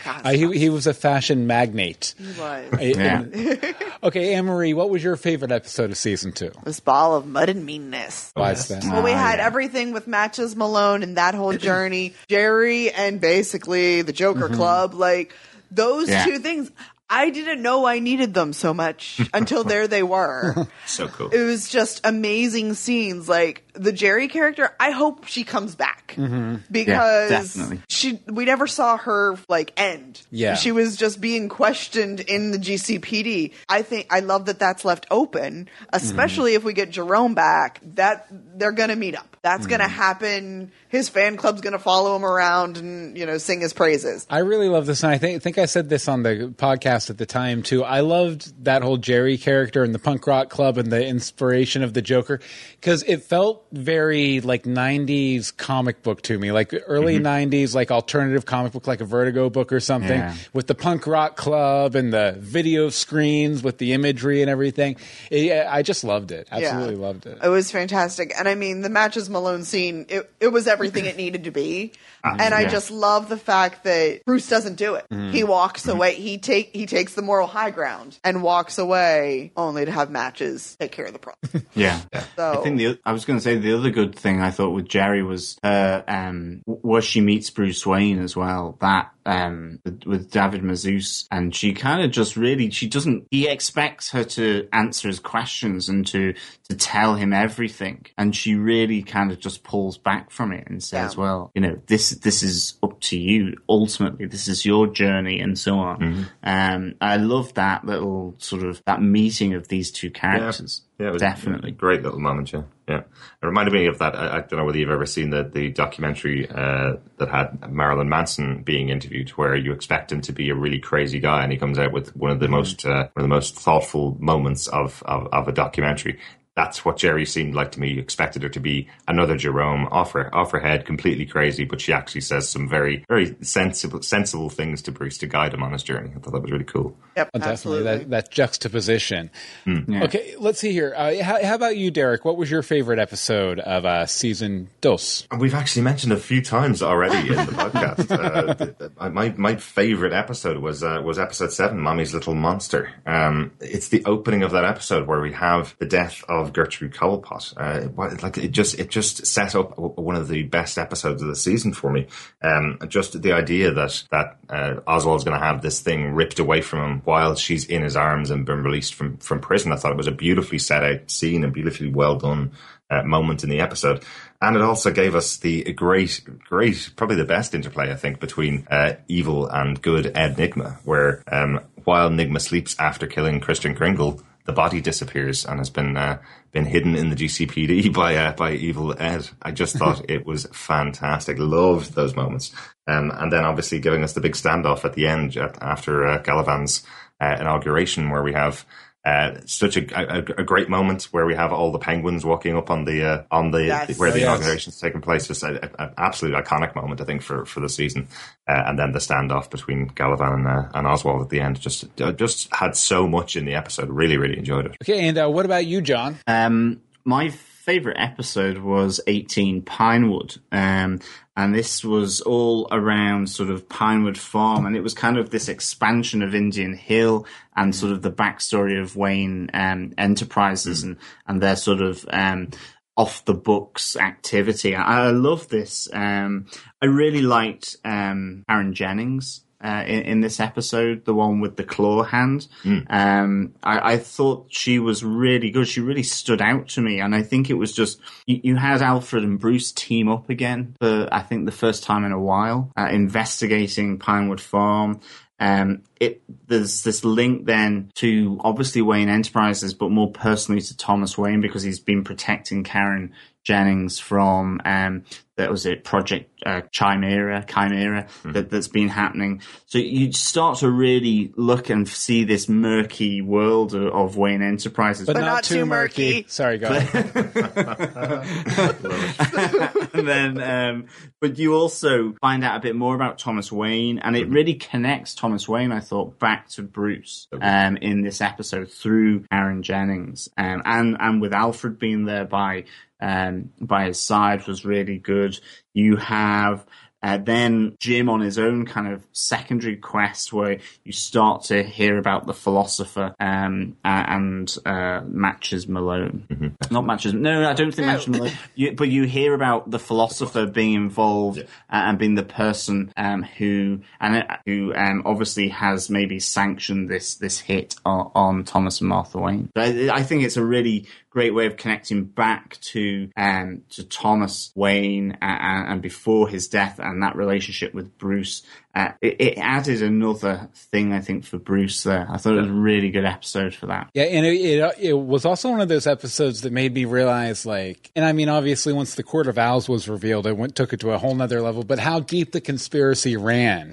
Uh, he he was a fashion magnate. He was. I- Yeah. and- [laughs] okay, Anne Marie, what was your favorite episode of season two? this ball of mud and meanness. Why is that? Well, we Ah, had yeah. everything with Matches Malone and that whole [clears throat] journey. Jerry and basically the Joker Club, like those Yeah. two things. I didn't know I needed them so much [laughs] until there they were. [laughs] So cool. It was just amazing scenes. Like the Jerry character, I hope she comes back mm-hmm. because definitely. she we never saw her like end. Yeah. she was just being questioned in the GCPD. I think I love that that's left open, mm-hmm. especially if we get Jerome back. That they're gonna meet up. That's gonna hmm. happen. His fan club's gonna follow him around and you know sing his praises. I really love this, and I think think I said this on the podcast at the time too. I loved that whole Jerry character and the punk rock club and the inspiration of the Joker because it felt very like '90s comic book to me, like early mm-hmm. '90s like alternative comic book, like a Vertigo book or something, Yeah. with the punk rock club and the video screens with the imagery and everything. It- I just loved it. Absolutely loved it. It was fantastic. And I mean, the matches Malone scene, it, it was everything it needed to be. And I just love the fact that Bruce doesn't do it. He walks away. He take he takes the moral high ground and walks away only to have matches take care of the problem. [laughs] Yeah. So- I think the I was going to say the other good thing I thought with Jerry was her um where she meets Bruce Wayne as well. That um with, with David Mazouz and she kind of just really she doesn't he expects her to answer his questions and to to tell him everything and she really kind of just pulls back from it and says Yeah. well you know this this is up to you ultimately this is your journey and so on um I love that little sort of that meeting of these two characters Yeah, it was definitely a great little moment. Yeah, yeah. It reminded me of that. I, I don't know whether you've ever seen the the documentary uh, that had Marilyn Manson being interviewed, where you expect him to be a really crazy guy, and he comes out with one of the most uh, one of the most thoughtful moments of, of of a documentary. That's what Jerry seemed like to me. You expected her to be another Jerome, off her, off her head, completely crazy, but she actually says some very, very sensible, sensible things to Bruce to guide him on his journey. I thought that was really cool. Yep, Oh, Definitely that, that juxtaposition. Yeah. Okay, let's see here. Uh, how, how about you, Derek? What was your favorite episode of uh, season dos? We've actually mentioned a few times already in the podcast. Uh, [laughs] th- th- my my favorite episode was uh, was episode seven, "Mommy's Little Monster." Um, it's the opening of that episode where we have the death of Gertrude Cobblepot. Uh, like it just it just set up one of the best episodes of the season for me. Um, just the idea that that uh, Oswald's going to have this thing ripped away from him while she's in his arms and been released from from prison. I thought it was a beautifully set out scene and beautifully well done uh, moment in the episode. And it also gave us the great, great, probably the best interplay, I think, between uh, evil and good Ed Nygma, where um, while Nygma sleeps after killing Kristen Kringle, the body disappears and has been uh, been hidden in the GCPD [laughs] by uh, by evil Ed. I just [laughs] thought it was fantastic. Loved those moments, um, and then obviously giving us the big standoff at the end at, after uh, Galavan's uh, inauguration, where we have uh, such a, a, a great moment where we have all the penguins walking up on the uh, on the Yes. where the yes. inauguration's taking place. Just an absolute iconic moment, I think, for, for the season. Uh, and then the standoff between Galavan and, uh, and Oswald at the end just uh, just had so much in the episode. Really, really enjoyed it. Okay, and uh, what about you, John? Um, my favorite episode was 18 Pinewood. Um, and this was all around sort of Pinewood Farm. And it was kind of this expansion of Indian Hill and sort of the backstory of Wayne um, Enterprises and, and their sort of um, off the books activity. I, I love this. Um, I really liked um, Karen Jennings. Uh, in, in this episode, the one with the claw hand, um, I, I thought she was really good. She really stood out to me, and I think it was just you, you had Alfred and Bruce team up again for I think the first time in a while, uh, investigating Pinewood Farm. Um, it there's this link then to obviously Wayne Enterprises, but more personally to Thomas Wayne because he's been protecting Karen Jennings from um, that was it Project uh, Chimera Chimera that, that's been happening. So you start to really look and see this murky world of, of Wayne Enterprises, But, But not, not too too murky. murky. Sorry, go ahead. [laughs] and then, um, but you also find out a bit more about Thomas Wayne, and it really connects Thomas Wayne, I thought, back to Bruce um, in this episode through Karen Jennings, um, and and with Alfred being there by um, by his side was really good. You have Uh, then Jim on his own kind of secondary quest where you start to hear about the philosopher um, and uh, Matches Malone. Mm-hmm. Not Matches. No, I don't think No. Matches Malone. You, but you hear about the philosopher being involved uh, and being the person um, who and uh, who um, obviously has maybe sanctioned this this hit on, on Thomas and Martha Wayne. But I, I think it's a really great way of connecting back to um, to Thomas Wayne and, and before his death and that relationship with Bruce. Uh, it, it added another thing I think for Bruce there. I thought it was a really good episode for that. Yeah, and it, it it was also one of those episodes that made me realize, like, and I mean, obviously, once the Court of Owls was revealed, it went took it to a whole nother level. But how deep the conspiracy ran,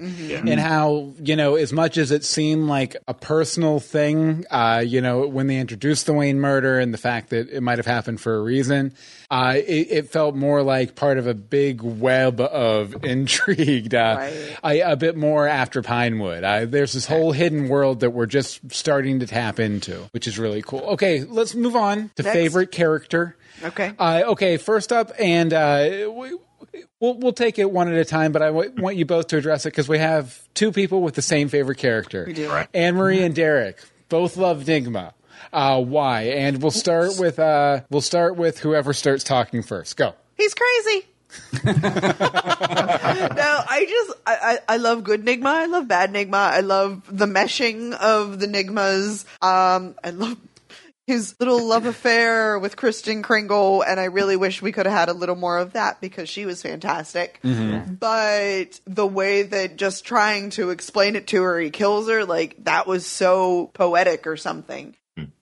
and how you know, as much as it seemed like a personal thing, uh, you know, when they introduced the Wayne murder and the fact that it might have happened for a reason, uh, it, it felt more like part of a big web of [laughs] intrigue. Uh, Right. I, a bit more after Pinewood. Uh, there's this whole hidden world that we're just starting to tap into, which is really cool. Okay, let's move on to Next. favorite character. Okay. Uh, okay, first up, and uh, we, we'll we'll take it one at a time. But I w- want you both to address it because we have two people with the same favorite character. We do. Right. Anne Marie and Derek both love Nygma. Uh, why? And we'll start with uh, we'll start with whoever starts talking first. Go. He's crazy. [laughs] no, I just I, I, I love good Nygma. I love bad Nygma. I love the meshing of the Nygmas. Um, I love his little love affair with Kristen Kringle, and I really wish we could have had a little more of that because she was fantastic. But the way that just trying to explain it to her, he kills her, like that was so poetic or something.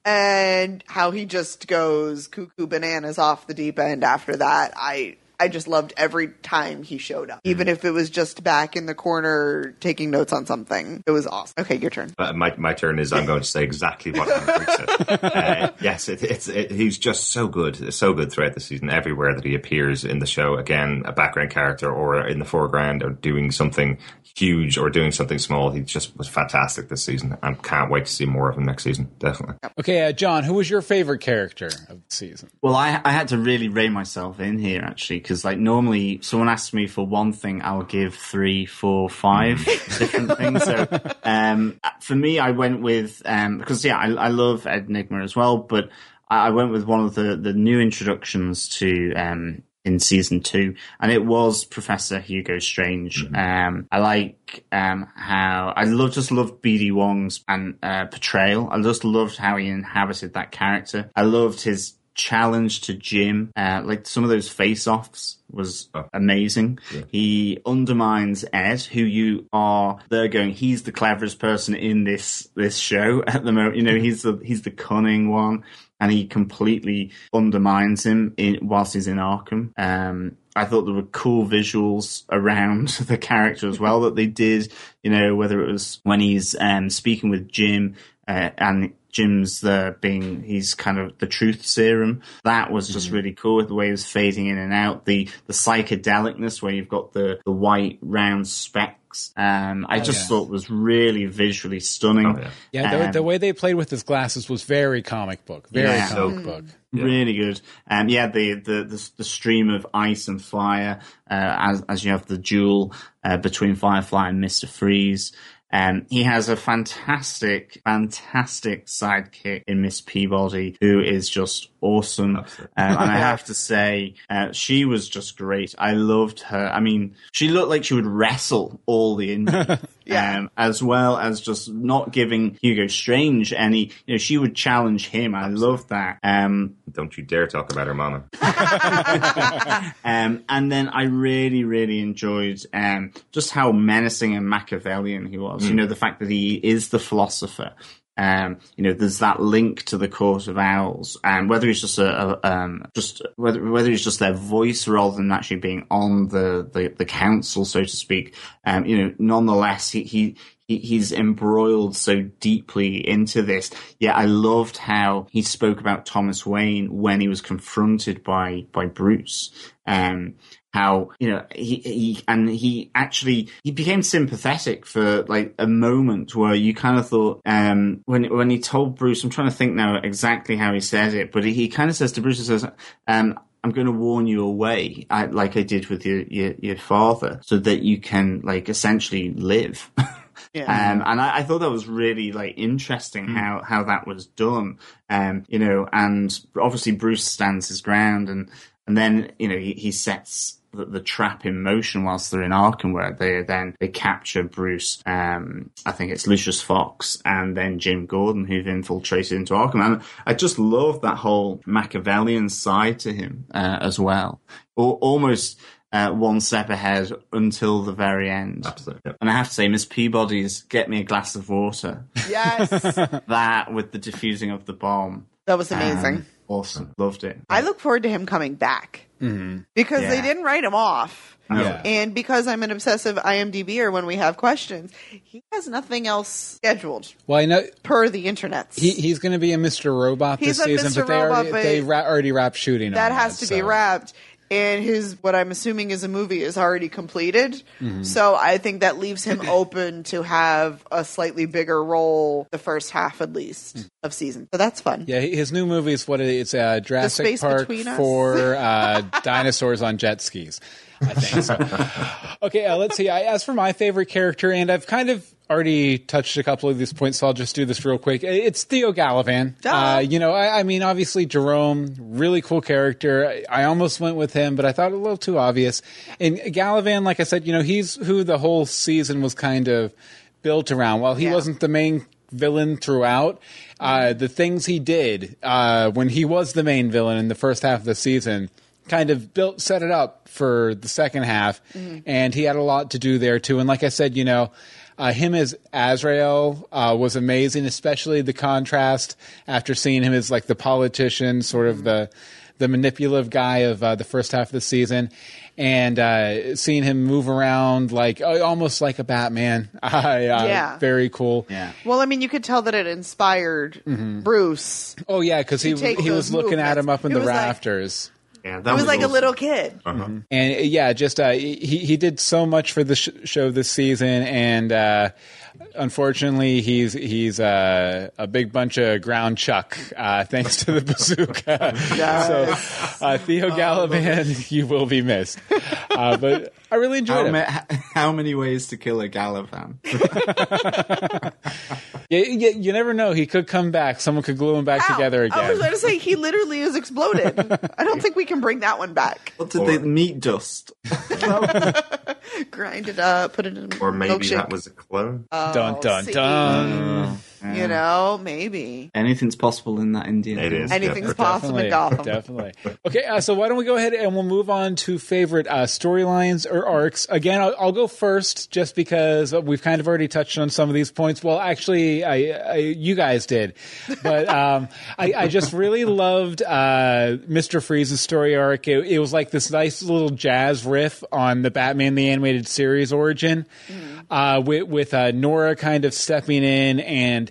And how he just goes cuckoo bananas off the deep end after that. I I just loved every time he showed up. Even if it was just back in the corner taking notes on something. It was awesome. Okay, your turn. But my, my turn is I'm going to say exactly what Andrew said. [laughs] Uh, yes, it, it's it, he's just so good, so good throughout the season. Everywhere that he appears in the show, again, a background character or in the foreground or doing something huge or doing something small, he just was fantastic this season. I can't wait to see more of him next season. Definitely. Okay, uh, John, who was your favorite character of the season? Well, I, I had to really rein myself in here actually, because like normally someone asks me for one thing, I'll give three, four, five [laughs] different things. So um, for me, I went with um, because yeah, I, I love Enigma as well, but I, I went with one of the the new introductions to. Um, in season two, and it was Professor Hugo Strange. Um, I like um, how I love just loved BD Wong's and uh, portrayal. I just loved how he inhabited that character. I loved his challenge to Jim. Uh, like some of those face-offs was amazing. He undermines Ed, who you are. They're going. He's the cleverest person in this this show [laughs] at the moment. You know, he's the he's the cunning one and he completely undermines him in, whilst he's in Arkham. Um, I thought there were cool visuals around [laughs] the character as well that they did. You know, whether it was when he's um, speaking with Jim uh, and Jim's the being he's kind of the truth serum. That was just really cool with the way he was fading in and out. The the psychedelicness where you've got the the white round specks. Um, I just yeah. thought was really visually stunning. Oh, yeah. Yeah, the, Um, the way they played with his glasses was very comic book. Very Yeah. comic book. Really good. Um, yeah, the, the, the, the stream of ice and fire, uh, as, as you have the duel, uh, between Firefly and Mr. Freeze. Um, he has a fantastic, fantastic sidekick in Miss Peabody, who is just awesome. Um, and I [laughs] have to say, uh, she was just great. I loved her. I mean, she looked like she would wrestle all the [laughs] indies. Yeah. Um, as well as just not giving Hugo Strange any, you know, she would challenge him. I love that. Um, Don't you dare talk about her mama. [laughs] um, and then I really, really enjoyed um, just how menacing and Machiavellian he was. You know, the fact that he is the philosopher. Um, you know, there's that link to the Court of Owls, and whether it's just a, a um, just whether whether he's just their voice rather than actually being on the the, the council, so to speak. Um, you know, nonetheless, he he he- he's embroiled so deeply into this. Yeah, I loved how he spoke about Thomas Wayne when he was confronted by by Bruce. Um, how you know he, he and he actually he became sympathetic for like a moment where you kind of thought um when when he told Bruce I'm trying to think now exactly how he says it but he, he kind of says to Bruce he says um I'm going to warn you away, I, like I did with your, your, your father, so that you can like essentially live. [laughs] Yeah. Um, and I, I, thought that was really like interesting mm. how, how that was done. Um, you know, and obviously Bruce stands his ground and, and then, you know, he, he sets the, the, trap in motion whilst they're in Arkham, where they then they capture Bruce. Um, I think it's Lucius Fox and then Jim Gordon who've infiltrated into Arkham, and I just love that whole Machiavellian side to him uh, as well, or almost. Uh, one step ahead until the very end. Absolutely. Yep. And I have to say, Miss Peabody's "Get Me a Glass of Water." Yes. [laughs] that with the diffusing of the bomb. That was amazing. Um, awesome. Loved it. I look forward to him coming back mm-hmm. because yeah. they didn't write him off. Yeah. And because I'm an obsessive IMDb'er when we have questions, he has nothing else scheduled. Well, I know per the internet. He, he's going to be a Mr. Robot he's this season, Mr. but they Robot, already, but they ra- already wrapped shooting. That that, has to so. be wrapped and his what I'm assuming is a movie is already completed. Mm-hmm. So I think that leaves him [clears throat] open to have a slightly bigger role the first half at least mm. of season. So that's fun. Yeah, his new movie is what it's uh, Jurassic Park for uh, [laughs] dinosaurs on jet skis. I think so. [laughs] okay, uh, let's see. I, as for my favorite character, and I've kind of already touched a couple of these points, so I'll just do this real quick. It's Theo Galavan. Uh, you know, I, I, mean, obviously Jerome, really cool character. I, I, almost went with him, but I thought a little too obvious. And Galavan, like I said, you know, he's who the whole season was kind of built around. While he yeah. wasn't the main villain throughout, uh, the things he did uh, when he was the main villain in the first half of the season kind of built set it up for the second half mm-hmm. and he had a lot to do there too and like i said you know uh, him as Azrael uh, was amazing, especially the contrast after seeing him as like the politician, sort of the the manipulative guy of uh, the first half of the season, and uh, seeing him move around like uh, almost like a Batman. [laughs] yeah, very cool. Yeah. Well, I mean, you could tell that it inspired mm-hmm. Bruce. Oh yeah, because he he was looking movements. at him up in it the rafters. Like, yeah, that was, was, like awesome. a little kid. Uh-huh. Mm-hmm. And yeah, just uh, he he did so much for the sh- show this season, and uh, unfortunately, he's he's uh, a big bunch of ground chuck uh, thanks to the bazooka. [laughs] so uh, Theo oh, Galavan, [laughs] you will be missed. Uh, but I really enjoyed how it. Ma- how many ways to kill a Galavan? [laughs] yeah, you, you, never know. He could come back. Someone could glue him back Ow. together again. I was going to say he literally is exploded. I don't think we can bring that one back. What did or, they meat dust? Grind it up, put it in. Or maybe milkshake. that was a clone. Oh, dun dun see? Dun. You know, maybe anything's possible in that Indian. It is anything's yeah, possible in Gotham. Definitely. Okay, uh, so why don't we go ahead and we'll move on to favorite uh, storylines or arcs. Again, I'll, I'll, go first just because we've kind of already touched on some of these points. Well, actually, I, I, you guys did, but um, I, I, just really loved uh, Mister Freeze's story arc. It, it, was like this nice little jazz riff on the Batman the Animated Series origin, mm. with, with uh, Nora kind of stepping in and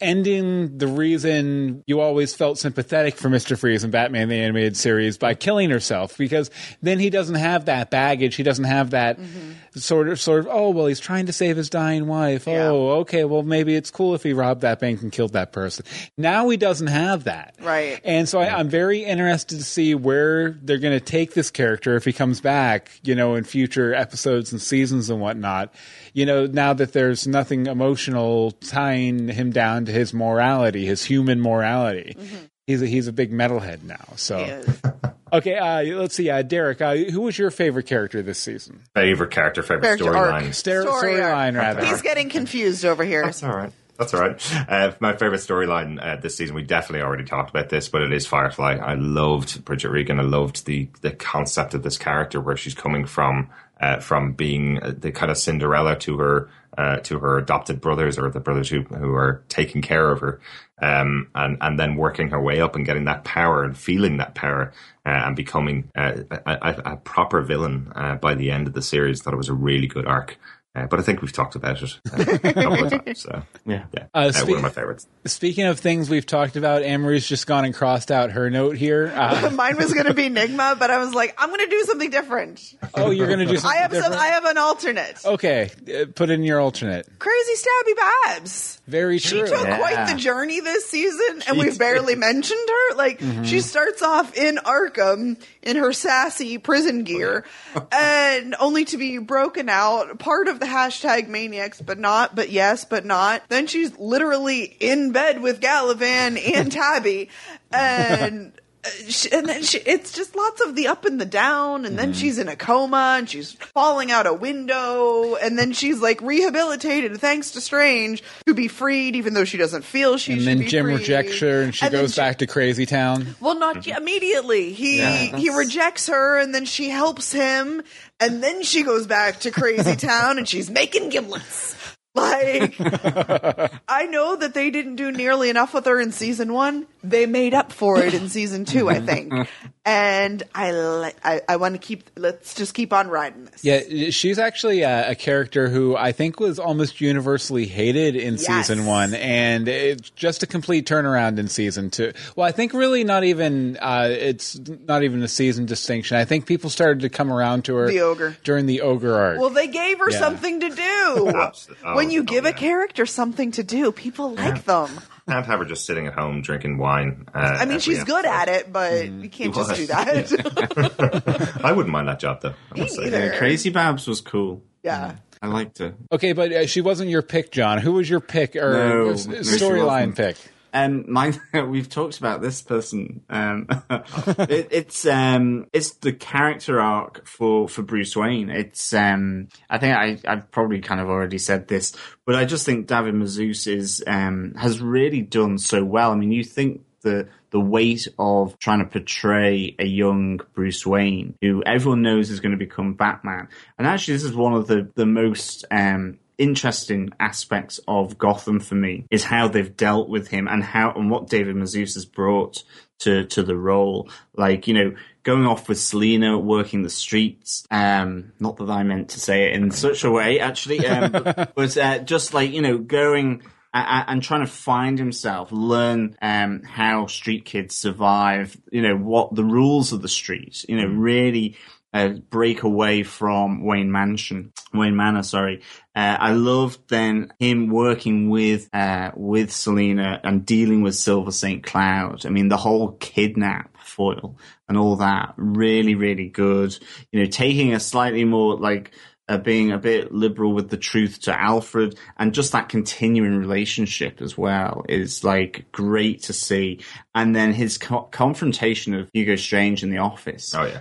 ending the reason you always felt sympathetic for Mr. Freeze in Batman the Animated Series by killing herself because then he doesn't have that baggage. He doesn't have that mm-hmm. sort of sort of oh well he's trying to save his dying wife. Yeah. Oh, okay, well maybe it's cool if he robbed that bank and killed that person. Now he doesn't have that. Right. And so I, am very interested to see where they're going to take this character if he comes back, you know, in future episodes and seasons and whatnot. You know, now that there's nothing emotional tying him down to his morality, his human morality. Mm-hmm. He's a, he's a big metalhead now. So, [laughs] okay, uh, let's see. Uh, Derek, uh, who was your favorite character this season? Favorite character, favorite storyline. Storyline, rather. He's getting confused over here. That's all right. That's all right. Uh, my favorite storyline uh, this season, we definitely already talked about this, but it is Firefly. I loved Bridget Regan. I loved the the concept of this character, where she's coming from uh, from being the kind of Cinderella to her uh, to her adopted brothers or the brothers who who are taking care of her, um, and and then working her way up and getting that power and feeling that power uh, and becoming uh, a, a, proper villain uh, by the end of the series. Thought it was a really good arc. Uh, but I think we've talked about it uh, a couple of [laughs] times. So Yeah. yeah, Uh, uh, spe- one of my favorites. Speaking of things we've talked about, Amory's just gone and crossed out her note here. Uh, [laughs] Mine was going to be Nygma, but I was like, I'm going to do something different. oh, you're going to do something I have some. I have an alternate. okay, uh, put in your alternate. Crazy Stabby Babs. Very true. She took Yeah. quite the journey this season, and She we've did. barely mentioned her. Like Mm-hmm. she starts off in Arkham in her sassy prison gear, and only to be broken out, part of the hashtag maniacs, but not, but yes, but not. Then she's literally in bed with Galavan and [laughs] Tabby, and. Uh, she, and then she, it's just lots of the up and the down, and Mm-hmm. then she's in a coma, and she's falling out a window, and then she's like rehabilitated thanks to Strange to be freed, even though she doesn't feel she and should then be Jim freed. rejects her, and she And goes she- back to Crazy Town. Well, not immediately. He Yeah, he rejects her, and then she helps him, and then she goes back to Crazy [laughs] Town, and she's making giblets. Like, [laughs] I know that they didn't do nearly enough with her in season one. They made up for it in season two, I think. [laughs] And I li- I, I want to keep. Let's just keep on riding this. Yeah, she's actually a, a character who I think was almost universally hated in Yes. season one, and it's just a complete turnaround in season two. Well, I think really not even uh, it's not even a season distinction. I think people started to come around to her The ogre. during the ogre arc. Well, they gave her Yeah. something to do. [laughs] Absolutely. When you oh, give a yeah. character something to do, people like them. Can't have her just sitting at home drinking wine. Uh, I mean, she's good episode. at it, but you can't just do that. [laughs] I wouldn't mind that job though. I Me must say. neither. Yeah, Crazy Babs was cool. yeah. I liked it. okay, but uh, she wasn't your pick, John. Who was your pick or No, s- no, she storyline wasn't. pick? Um, mine. [laughs] We've talked about this person. Um, [laughs] it, it's um, it's the character arc for for Bruce Wayne. It's um, I think I I've probably kind of already said this, but I just think David Mazouz is um has really done so well. I mean, you think the the weight of trying to portray a young Bruce Wayne who everyone knows is going to become Batman, and actually this is one of the the most um interesting aspects of Gotham for me is how they've dealt with him and how and what David Mazouz has brought to to the role. Like you know, going off with Selina, working the streets. Um, not that I meant to say it in such a way, actually, um, but, [laughs] but uh, just like you know, going. And trying to find himself, learn um, how street kids survive. You know what the rules of the streets, You know, really uh, break away from Wayne Mansion, Wayne Manor. Sorry, uh, I loved then him working with uh, with Selina and dealing with Silver Saint Cloud. I mean, the whole kidnap foil and all that really, really good. You know, taking a slightly more like. Uh, being a bit liberal with the truth to Alfred and just that continuing relationship as well is like great to see. And then his co- confrontation of Hugo Strange in the office Oh, yeah.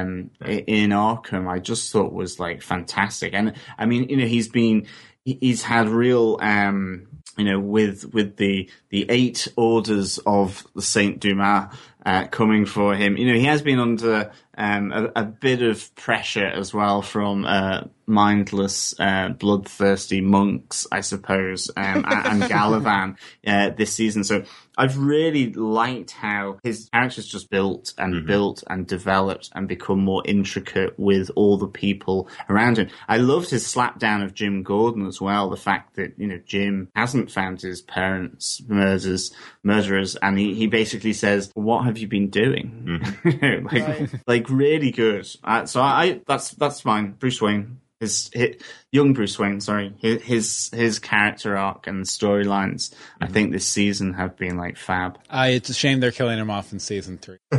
um, i- in Arkham, I just thought was like fantastic. And I mean, you know, he's been, he's had real, um, you know, with with the the eight orders of the Saint Dumas uh, coming for him. You know, he has been under um, a, a bit of pressure as well from uh, mindless, uh, bloodthirsty monks, I suppose, um, and, and [laughs] Galavan uh, this season. So I've really liked how his character's just built and built and developed and become more intricate with all the people around him. I loved his slapdown of Jim Gordon as well. The fact that you know Jim hasn't found his parents' murders, murderers, and he, he basically says, "What have you been doing?" You [laughs] know, like, like really good. Uh, so I that's that's mine. Bruce Wayne. His, his young Bruce Wayne, sorry, his his, his character arc and storylines, I think this season have been like fab. Uh, it's a shame they're killing him off in season three. [laughs] [laughs]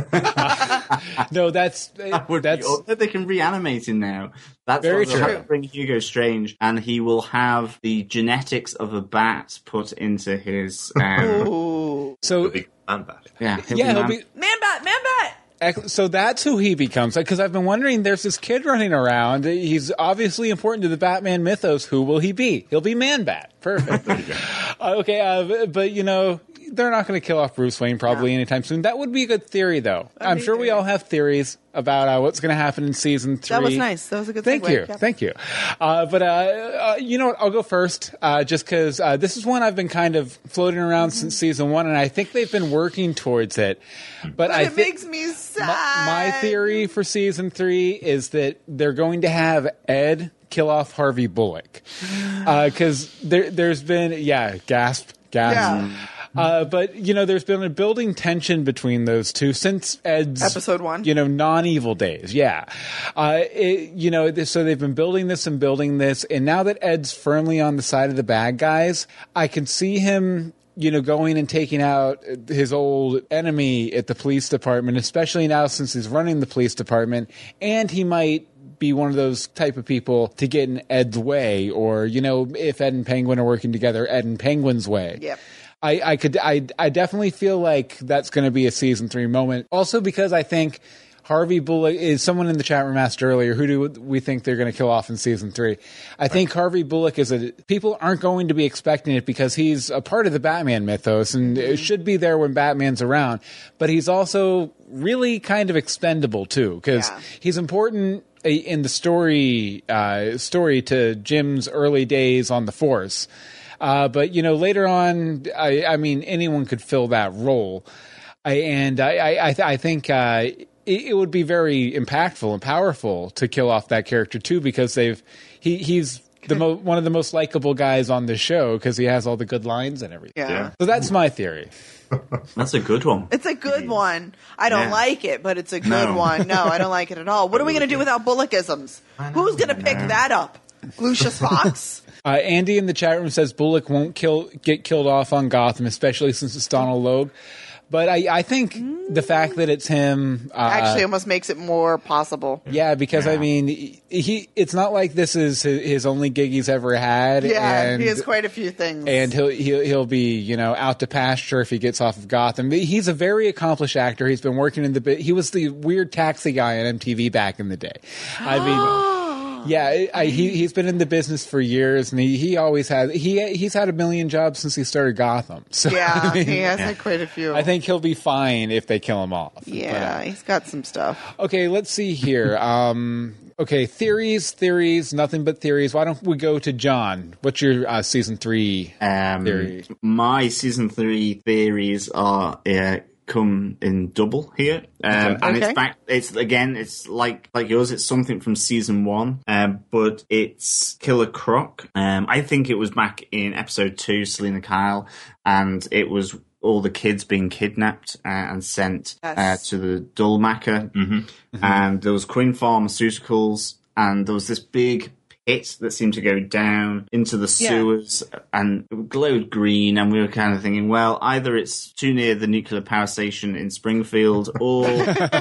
no, that's [laughs] Would that's be- they can reanimate him now. That's Very what they'll have true. to Bring Hugo Strange, and he will have the genetics of a bat put into his. Um, Ooh. so. Big man bat. yeah, he'll Yeah, he'll man- be. Man bat, man bat. So that's who he becomes. Because I've been wondering, there's this kid running around. He's obviously important to the Batman mythos. Who will he be? He'll be Man Bat. Perfect. [laughs] Uh, okay, uh, but you know, they're not going to kill off Bruce Wayne probably anytime soon. That would be a good theory, though. I'm be sure we all have theories about uh, what's going to happen in season three. That was nice. That was a good Thank segue. you, thank you. Uh, but uh, uh, you know what? I'll go first, uh, just because uh, this is one I've been kind of floating around since season one, and I think they've been working towards it. But, But I it makes me sad. my, my theory for season three is that they're going to have Ed kill off Harvey Bullock because there there's been yeah gasp gasp. Yeah. Uh, but you know, there's been a building tension between those two since Ed's Episode one. You know, non-evil days. Yeah, uh, it, you know, so they've been building this and building this, and now that Ed's firmly on the side of the bad guys, I can see him. You know, going and taking out his old enemy at the police department, especially now since he's running the police department, and he might be one of those type of people to get in Ed's way, or you know, if Ed and Penguin are working together, Ed and Penguin's way. Yep. I, I could I I definitely feel like that's going to be a season three moment. Also because I think Harvey Bullock is someone in the chat room asked earlier who do we think they're going to kill off in season three. I think Harvey Bullock is a people aren't going to be expecting it because he's a part of the Batman mythos and it mm-hmm. should be there when Batman's around. But he's also really kind of expendable too because Yeah. he's important eh, in the story uh, story to Jim's early days on the Force. Uh, but you know, later on, I, I mean, anyone could fill that role, I, and I, I, I, th- I think uh, it, it would be very impactful and powerful to kill off that character too, because they've he he's the mo- one of the most likable guys on the show because he has all the good lines and everything. Yeah. Yeah. So that's my theory. [laughs] That's a good one. It's a good one. I don't Yeah. like it, but it's a good No. one. No, I don't like it at all. What are we going to do [laughs] without Bullockisms? Who's going to pick that up? Lucius Fox? [laughs] Uh, Andy in the chat room says Bullock won't kill get killed off on Gotham, especially since it's Donal Logue. But I, I think the fact that it's him uh, Actually, almost makes it more possible. Yeah, because I mean, he. It's not like this is his, his only gig he's ever had. Yeah, and, he has quite a few things. and he'll, he'll he'll be you know out to pasture if he gets off of Gotham. He's a very accomplished actor. He's been working in the bit. He was the weird taxi guy on MTV back in the day. I mean. [gasps] [gasps] [gasps] Yeah, I, I, he he's been in the business for years, and he, he always has. he he's had a million jobs since he started Gotham. So yeah, [laughs] I, mean, he has had quite a few. I think he'll be fine if they kill him off. Yeah, he's got some stuff. Okay, let's see here. [laughs] Um, okay, theories, theories, nothing but theories. Why don't we go to John? What's your uh, season three Um, theory? my season three theories are uh, come in double here, um, and it's back. It's again, it's like like yours. It's something from season one, um, but it's Killer Croc. Um, I think it was back in episode two, Selina Kyle, and it was all the kids being kidnapped uh, and sent uh, to the Dulmacher, and there was Quinn Pharmaceuticals, and there was this big pit that seemed to go down into the Yeah. sewers and glowed green and we were kind of thinking well either it's too near the nuclear power station in springfield [laughs] or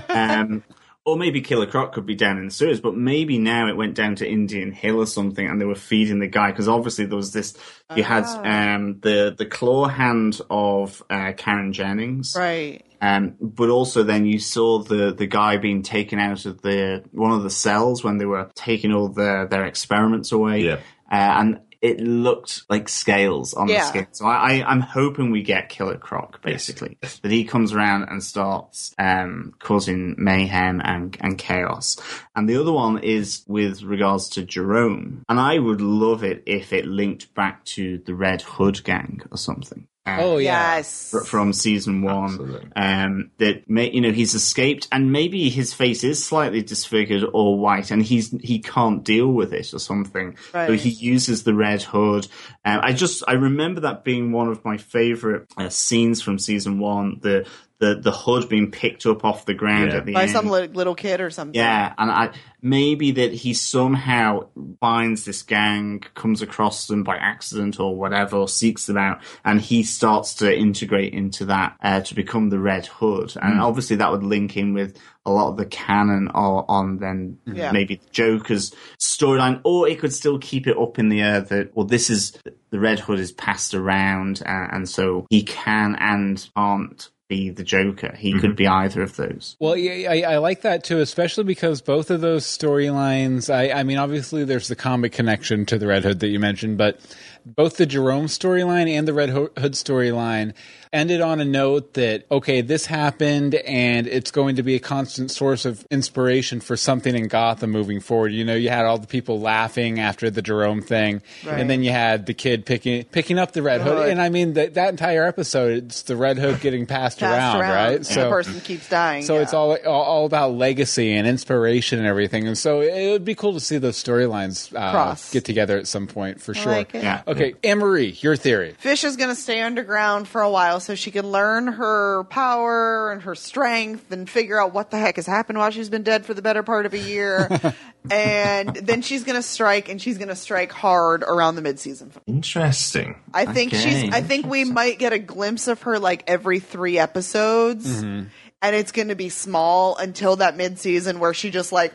um or maybe Killer Croc could be down in the sewers, but maybe now it went down to Indian Hill or something, and they were feeding the guy because obviously there was this. You had um, the the claw hand of uh, Karen Jennings, Right. Um, but also then you saw the, the guy being taken out of the one of the cells when they were taking all their, their experiments away. Yeah. Uh, and it looked like scales on the skin. So I, I, I'm hoping we get Killer Croc, basically. That he comes around and starts um, causing mayhem and, and chaos. And the other one is with regards to Jerome. And I would love it if it linked back to the Red Hood gang or something. Oh Yes. from season one. Um, that may, you know he's escaped, and maybe his face is slightly disfigured or white, and he's he can't deal with it or something. So he uses the red hood. Um, I just I remember that being one of my favorite uh, scenes from season one. The the the hood being picked up off the ground Yeah. at the end. By end. some li- little kid or something. Yeah, and I maybe that he somehow finds this gang, comes across them by accident or whatever, or seeks them out, and he starts to integrate into that uh, to become the Red Hood. And obviously, that would link in with a lot of the canon or on then Yeah. maybe the Joker's storyline, or it could still keep it up in the air that well, this is the Red Hood is passed around, uh, and so he can and can't be the Joker. He could mm-hmm. be either of those. Well, yeah, I, I like that too, especially because both of those storylines. I, I mean, obviously, there's the comic connection to the Red Hood that you mentioned, but both the Jerome storyline and the Red Hood storyline, ended on a note that okay, this happened, and it's going to be a constant source of inspiration for something in Gotham moving forward. You know, you had all the people laughing after the Jerome thing, Right. and then you had the kid picking picking up the Red Hood, Hood. and I mean that that entire episode, it's the Red Hood getting passed, Passed around, around, right? so the person keeps dying. So yeah. it's all, all all about legacy and inspiration and everything, and so it would be cool to see those storylines uh, get together at some point for I sure. like it. Yeah. Okay, Anne Marie, your theory. Fish is going to stay underground for a while so she can learn her power and her strength and figure out what the heck has happened while she's been dead for the better part of a year. [laughs] and then she's going to strike and she's going to strike hard around the midseason. Interesting. I think Okay. she's I think we might get a glimpse of her like every 3 episodes. Mm-hmm. And it's going to be small until that midseason where she just like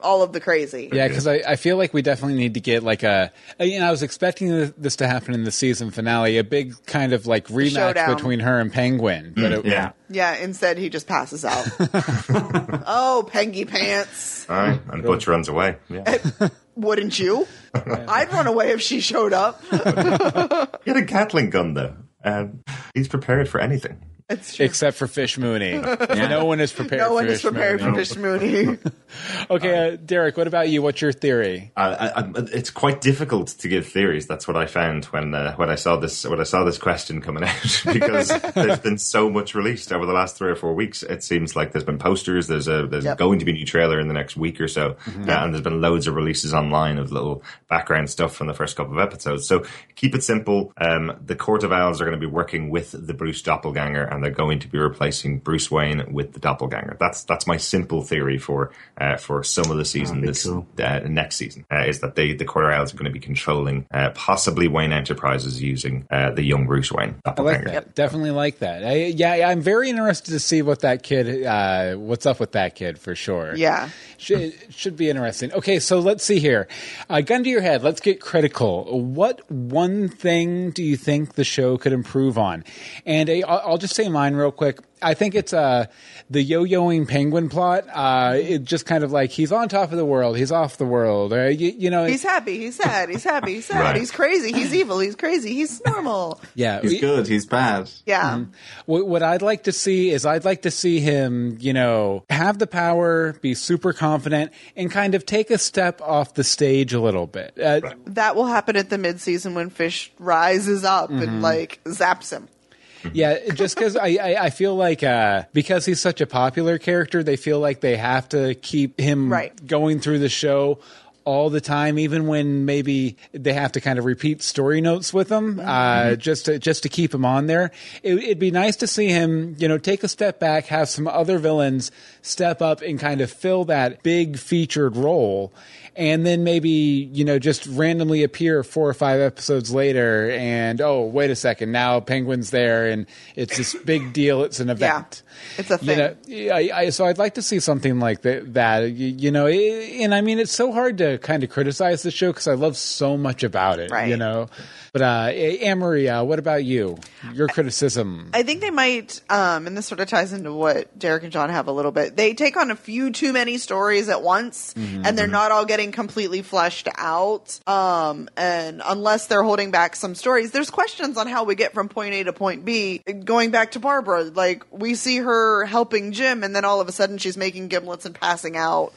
all of the crazy. Yeah, because I, I feel like we definitely need to get like a. You know, I was expecting this to happen in the season finale, a big kind of like rematch showdown. between her and Penguin. But it, Yeah. Yeah, instead he just passes out. [laughs] oh, Pengy Pants. All right, and Butch runs away. Yeah. Wouldn't you? I'd run away if she showed up. [laughs] He had a Gatling gun though. Um, he's prepared for anything. It's true. except for Fish Mooney, no one is prepared. no for one is prepared Mooney. for Fish Mooney. [laughs] Okay, uh, Derek, what about you? What's your theory? Uh, I, I, it's quite difficult to give theories. That's what I found when uh, when I saw this when I saw this question coming out [laughs] because there's been so much released over the last three or four weeks. It seems like there's been posters. There's a there's Yep. going to be a new trailer in the next week or so, uh, and there's been loads of releases online of little background stuff from the first couple of episodes. So keep it simple. Um, the Court of Owls are going to be working with the Bruce doppelganger, and they're going to be replacing Bruce Wayne with the doppelganger. That's that's my simple theory for uh, for some of the season this cool. uh, next season uh, is that they the Court of are going to be controlling uh, possibly Wayne Enterprises using uh, the young Bruce Wayne I like doppelganger. Definitely like that. I, yeah, I'm very interested to see what that kid, uh, what's up with that kid for sure. Yeah. Should, should be interesting. Okay, so let's see here. Uh, gun to your head. Let's get critical. What one thing do you think the show could improve on? And uh, I'll I'll just say mine real quick. I think it's uh, the yo-yoing penguin plot. Uh, it just kind of like he's on top of the world, he's off the world. Uh, you, you know, He's happy. He's sad. He's happy. He's sad. Right. He's crazy. He's evil. He's crazy. He's normal. [laughs] yeah. He's good. He's bad. Yeah. What, what I'd like to see is I'd like to see him, you know, have the power, be super confident, and kind of take a step off the stage a little bit. Uh, That will happen at the midseason when Fish rises up Mm-hmm. and like zaps him. Yeah, just because I, I, I feel like uh, because he's such a popular character, they feel like they have to keep him Right. going through the show all the time, even when maybe they have to kind of repeat story notes with him, uh, just to just to keep him on there. It, it'd be nice to see him, you know, take a step back, have some other villains step up and kind of fill that big featured role. And then maybe, you know, just randomly appear four or five episodes later and, oh, wait a second, now Penguin's there and it's this big deal. It's an [laughs] event. It's a You thing. know, I, I, so I'd like to see something like that. that you, you know, and I mean, it's so hard to kind of criticize the show because I love so much about it. Right. You know, but uh, Anne Marie, what about you? Your criticism? I think they might, um, and this sort of ties into what Derek and John have a little bit. They take on a few too many stories at once, Mm-hmm. and they're not all getting completely fleshed out. Um, and unless they're holding back some stories, there's questions on how we get from point A to point B. Going back to Barbara, like we see her helping Jim, and then all of a sudden she's making gimlets and passing out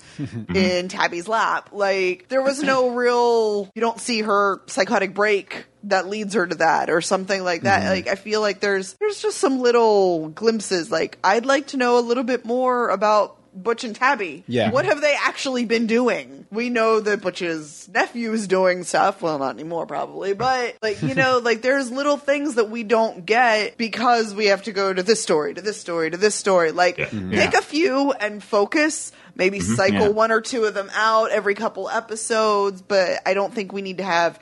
in Tabby's lap. Like there was no real. You don't see her psychotic break that leads her to that or something like that. Mm-hmm. Like I feel like there's there's just some little glimpses. Like I'd like to know a little bit more about Butch and Tabby. Yeah. What have they actually been doing? We know that Butch's nephew is doing stuff. Well, not anymore probably, but like, you know, [laughs] like there's little things that we don't get because we have to go to this story, to this story, to this story. Like Yeah. pick a few and focus. Maybe mm-hmm. cycle Yeah. one or two of them out every couple episodes, but I don't think we need to have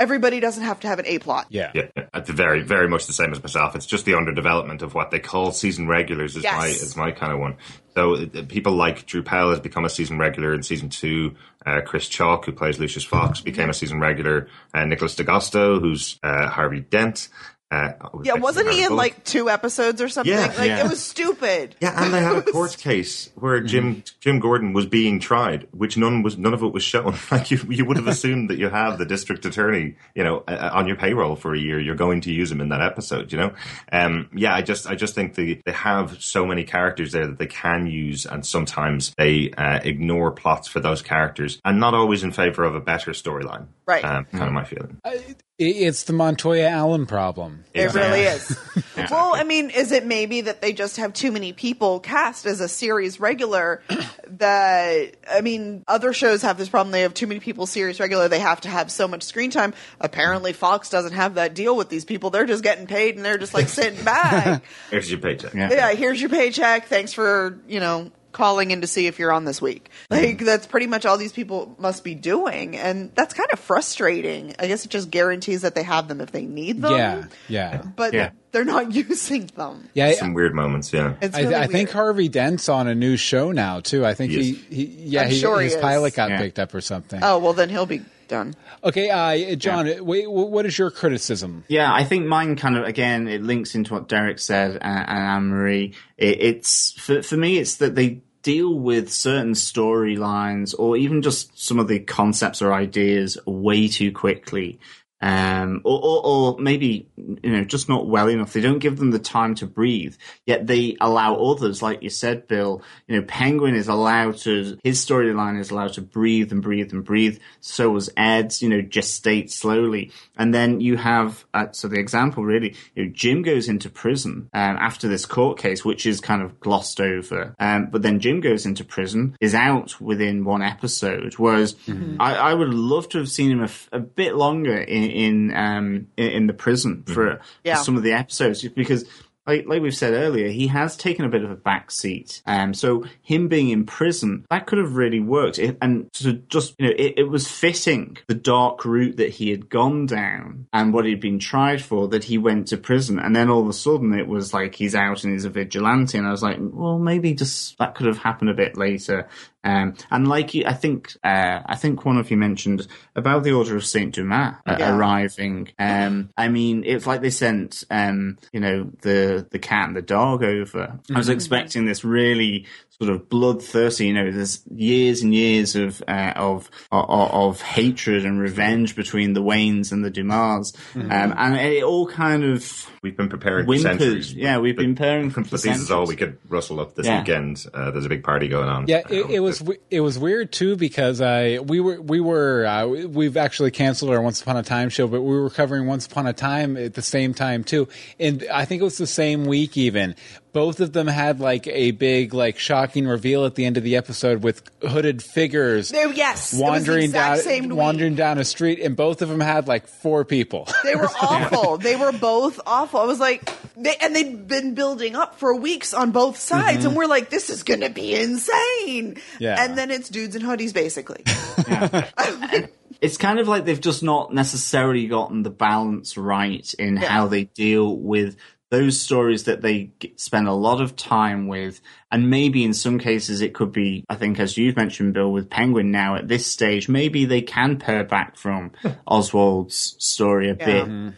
everybody doesn't have to have an A plot. yeah. Yeah, very, very much the same as myself. It's just the underdevelopment of what they call season regulars is Yes. my is my kind of one. So uh, people like Drew Powell has become a season regular in season two. Uh, Chris Chalk, who plays Lucius Fox, became a season regular. Uh, Nicholas D'Agosto, who's uh, Harvey Dent. Uh, yeah, wasn't he in like two episodes or something? Yeah. like Yeah. it was stupid. Yeah, and they had a [laughs] court case where Jim Jim Gordon was being tried, which none was none of it was shown. [laughs] Like you, you would have [laughs] assumed that you have the district attorney, you know, uh, on your payroll for a year. You're going to use him in that episode, you know. Um, yeah, I just I just think they they have so many characters there that they can use, and sometimes they uh, ignore plots for those characters, and not always in favor of a better storyline. Right. Um, kind of my feeling. It- It's the Montoya Allen problem. It really is. [laughs] Well, I mean, is it maybe that they just have too many people cast as a series regular? [clears throat] That I mean, other shows have this problem. They have too many people series regular. They have to have so much screen time. Apparently, Fox doesn't have that deal with these people. They're just getting paid and they're just like sitting back. [laughs] Here's your paycheck. Yeah. yeah, here's your paycheck. Thanks for you know calling in to see if you're on this week. Like that's pretty much all these people must be doing, and that's kind of frustrating. I guess it just guarantees that they have them if they need them. Yeah, yeah, but Yeah. they're not [laughs] using them. yeah. Some weird moments, yeah. It's I, really I think. Harvey Dent's on a new show now too. I think He he, he, yeah, he, sure his is. pilot got Yeah. picked up or something. Oh well, then he'll be done. Okay, uh, John, wait, what is your criticism? Yeah, I think mine kind of again it links into what Derek said and, and Anne Marie. It, it's for for me, it's that they deal with certain storylines or even just some of the concepts or ideas way too quickly. Um, or, or, or maybe, you know, just not well enough. They don't give them the time to breathe, yet they allow others, like you said, Bill, you know, Penguin is allowed to, his storyline is allowed to breathe and breathe and breathe. So was Ed's, you know, gestate slowly. And then you have, uh, so the example really, you know, Jim goes into prison, um, after this court case, which is kind of glossed over. Um, but then Jim goes into prison, is out within one episode, whereas I, I would love to have seen him a bit longer in, in, um, in, in the prison for, Yeah. for some of the episodes, because like, like we've said earlier, he has taken a bit of a back seat. Um, so him being in prison, that could have really worked. It, and to just, you know, it, it was fitting the dark route that he had gone down and what he'd been tried for that he went to prison. And then all of a sudden it was like he's out and he's a vigilante. And I was like, well, maybe just that could have happened a bit later. Um, and like you, I think, uh, I think one of you mentioned about the Order of Saint Dumas uh, Yeah. arriving. Um, I mean, it's like they sent, um, you know, the the cat and the dog over. I was expecting this really sort of bloodthirsty. You know, there's years and years of uh, of, of of hatred and revenge between the Waynes and the Dumas, um, and it all kind of We've been preparing for centuries. Yeah, we've been preparing [laughs] for But this is all we could rustle up this Yeah. weekend. Uh, there's a big party going on. Yeah, it, it was w- it was weird too because I we were we were uh, we've actually canceled our Once Upon a Time show, but we were covering Once Upon a Time at the same time too, and I think it was the same week even. Both of them had like a big like shocking reveal at the end of the episode with hooded figures There, yes, it was the wandering down same week. wandering down a street, and both of them had like four people. [laughs] They were awful. [laughs] they were both awful. I was like, they, and they'd been building up for weeks on both sides, and mm-hmm. we're like, this is going to be insane. Yeah. And then it's dudes in hoodies, basically. [laughs] it's kind of like they've just not necessarily gotten the balance right in how they deal with those stories that they spend a lot of time with. And maybe in some cases it could be, I think, as you've mentioned, Bill, with Penguin now at this stage, maybe they can pare back from [laughs] Oswald's story a bit. Um,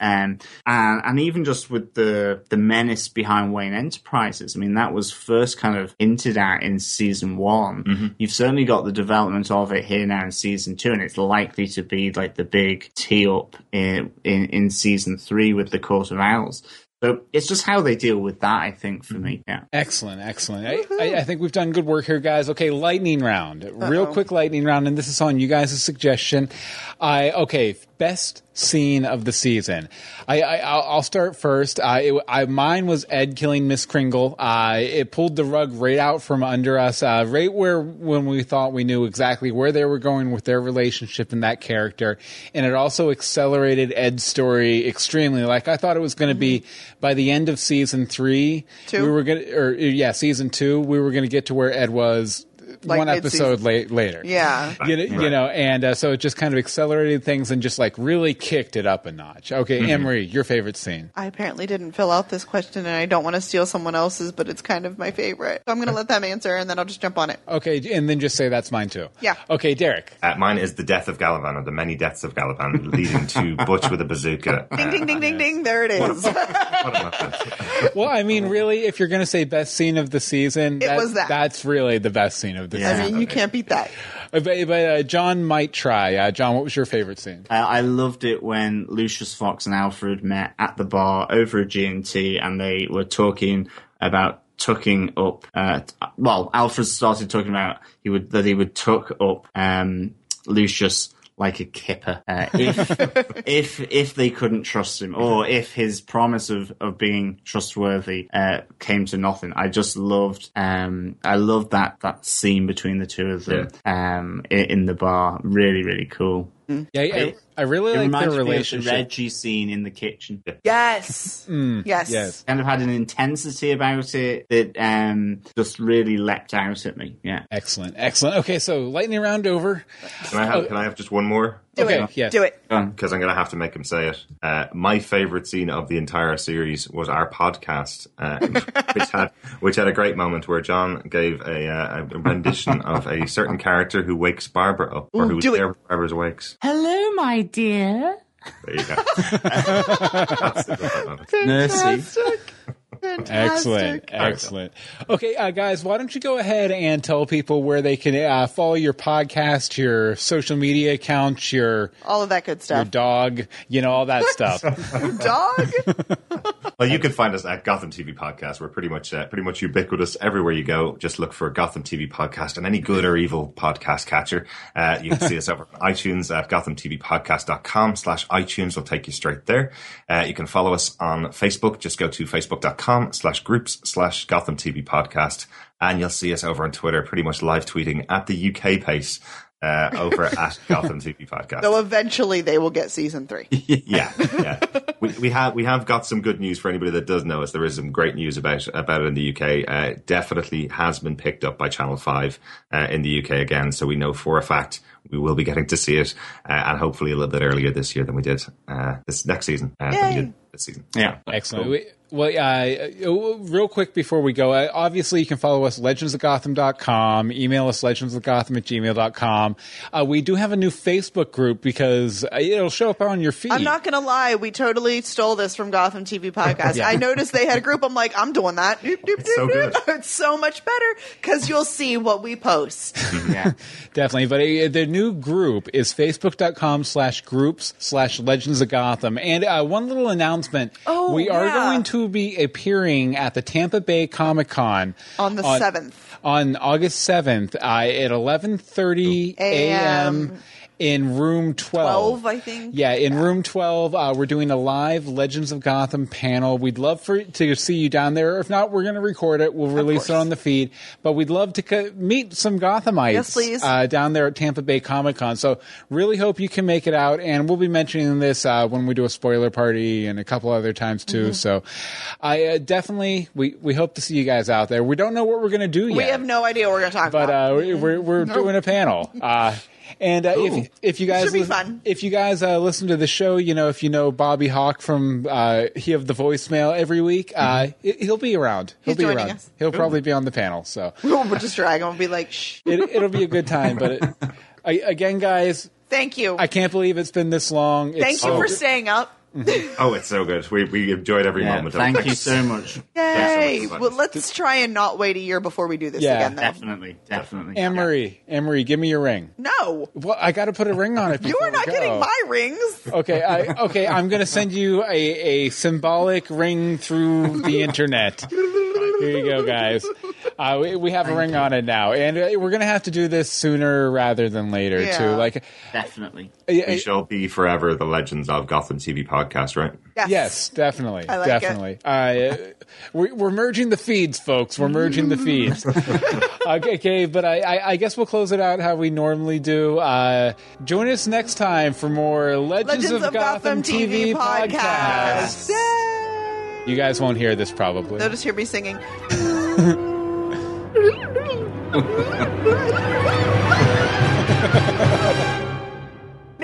and, and even just with the, the menace behind Wayne Enterprises. I mean, that was first kind of hinted at in season one. You've certainly got the development of it here now in season two, and it's likely to be like the big tee up in, in, in season three with the Court of Owls. So it's just how they deal with that, I think, for me. Mm-hmm. Yeah. Excellent, excellent. I, I, I think we've done good work here, guys. Okay, lightning round, real quick lightning round, and this is on you guys' suggestion. I okay, best scene of the season. I, I I'll I'll start first. I, it, I mine was Ed killing Miss Kringle. Uh, it pulled the rug right out from under us, uh, right where when we thought we knew exactly where they were going with their relationship and that character, and it also accelerated Ed's story extremely. Like I thought it was going to be by the end of season three, Two? we were gonna, or yeah, season two, we were gonna get to where Ed was Like one episode la- later. Yeah. You know, you know, and uh, so it just kind of accelerated things and just like really kicked it up a notch. Okay, Mm-hmm. Emery, your favorite scene? I apparently didn't fill out this question, and I don't want to steal someone else's, but it's kind of my favorite. So I'm going to let them answer, and then I'll just jump on it. Okay, and then just say that's mine too. Yeah. Okay, Derek. Uh, mine is the death of Galavan, or the many deaths of Galavan, [laughs] leading to Butch with a bazooka. Ding, ding, ding, ding, ding. There it is. [laughs] Well, I mean, really, if you're going to say best scene of the season, It was that. That's really the best scene of the Yeah. I mean, you can't beat that. But, but uh, John might try. Uh, John, what was your favorite scene? Uh, I loved it when Lucius Fox and Alfred met at the bar over a G&T and they were talking about tucking up. Uh, well, Alfred started talking about he would that he would tuck up um, Lucius like a kipper uh, [laughs] if if if they couldn't trust him or if his promise of, of being trustworthy uh, came to nothing. I just loved um, I loved that that scene between the two of them um, in, in the bar. Really, really cool. Yeah, I, I really It like reminds their me of the relationship. Reggie scene in the kitchen. Yes. yes. Yes. Kind of had an intensity about it that um, just really leapt out at me. Yeah. Excellent, excellent. Okay, so lightning round over. Can I have, can I have just one more? Do Okay, it. yes. Do it. Because I'm going to have to make him say it. Uh, my favorite scene of the entire series was our podcast, uh, [laughs] which had which had a great moment where John gave a, uh, a rendition of a certain character who wakes Barbara up, or Ooh, who was there when Barbara's wakes. Hello, my dear. There you go. [laughs] That's the good moment. Mercy. [laughs] Fantastic. Excellent, excellent. Okay, uh, guys, why don't you go ahead and tell people where they can uh, follow your podcast, your social media accounts, your All of that good stuff. your dog, you know, all that stuff. [laughs] Dog? [laughs] Well, you can find us at Gotham TV Podcast. We're pretty much uh, pretty much ubiquitous everywhere you go. Just look for Gotham TV Podcast and any good or evil podcast catcher. Uh, you can see us over on iTunes at gothamtvpodcast.com slash iTunes will take you straight there. Uh, you can follow us on Facebook. Just go to facebook.com slash groups slash Gotham TV Podcast. And you'll see us over on Twitter, pretty much live tweeting at the UK pace. Uh, over [laughs] at Gotham TV Podcast. So eventually they will get season three. [laughs] Yeah, yeah. we, we have we have got some good news for anybody that does know us. There is some great news about about it in the UK. Uh, definitely has been picked up by Channel Five uh, in the UK again. So we know for a fact we will be getting to see it, uh, and hopefully a little bit earlier this year than we did uh, this next season. Uh, than we did this season. Yeah. Excellent. We, well, uh, real quick before we go, uh, obviously you can follow us legendsofgotham.com, email us legendsofgotham at gmail.com. Uh, we do have a new Facebook group because uh, it'll show up on your feed. I'm not going to lie. We totally stole this from Gotham TV Podcast. [laughs] Yeah. I noticed they had a group. I'm like, I'm doing that. Doop, doop, so doop, good. It's so much better because you'll see what we post. Yeah. [laughs] Definitely. But uh, the new group is facebook.com slash groups slash legends of Gotham. And uh, one little announcement. Oh, we are yeah. going to be appearing at the Tampa Bay Comic Con On the 7th. On August 7th uh, at 11.30 a.m. A.M. in room 12. 12, I think. Yeah, in room 12, uh, we're doing a live Legends of Gotham panel. We'd love for to see you down there. If not, we're going to record it. We'll release it on the feed. But we'd love to co- meet some Gothamites Yes, please. Uh, down there at Tampa Bay Comic Con. So really hope you can make it out. And we'll be mentioning this uh, when we do a spoiler party and a couple other times too. Mm-hmm. So I uh, definitely, we, we hope to see you guys out there. We don't know what we're going to do yet We have no idea what we're going to talk but about. uh, we- we're we're doing a panel. And uh, if if you guys Should be lis- fun. if you guys uh, listen to the show, you know if you know Bobby Hawk from uh, he have the voicemail every week, uh, he- he'll be around. He'll Mm-hmm. He's be joining around. us. He'll probably be on the panel. So [laughs] we'll just drag him and be like, shh. it, it'll be a good time. But it, [laughs] I, again, guys, Thank you. I can't believe it's been this long. It's Thank you so for good. staying up. Mm-hmm. Oh, it's so good. We we enjoyed every Yeah, moment. of it. thank you so much. Yay. so much. well, let's try and not wait a year before we do this Yeah. again, though. Definitely, definitely. Anne Marie, Anne Marie, give me your ring. No. Well, I got to put a ring on it. [laughs] You are not getting my rings. Okay, I, okay, I'm going to send you a, a symbolic ring through the internet. [laughs] Here you go, guys. Uh, we, we have a ring on it now, and uh, we're going to have to do this sooner rather than later, Yeah. too. Like, Definitely. uh, We shall be forever the legends of Gotham TV podcast, right? Yes. yes, definitely, I like it. definitely. Uh, we're, we're merging the feeds, folks. We're merging the feeds. [laughs] okay, okay, but I, I, I guess we'll close it out how we normally do. Uh, join us next time for more Legends, Legends of Gotham, TV podcast. Yay. You guys won't hear this probably. They'll just hear me singing.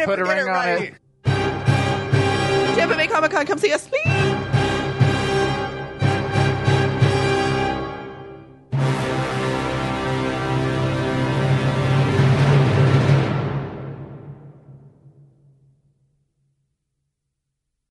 Put a ring on it. Tampa Bay Comic Con, come see us, please.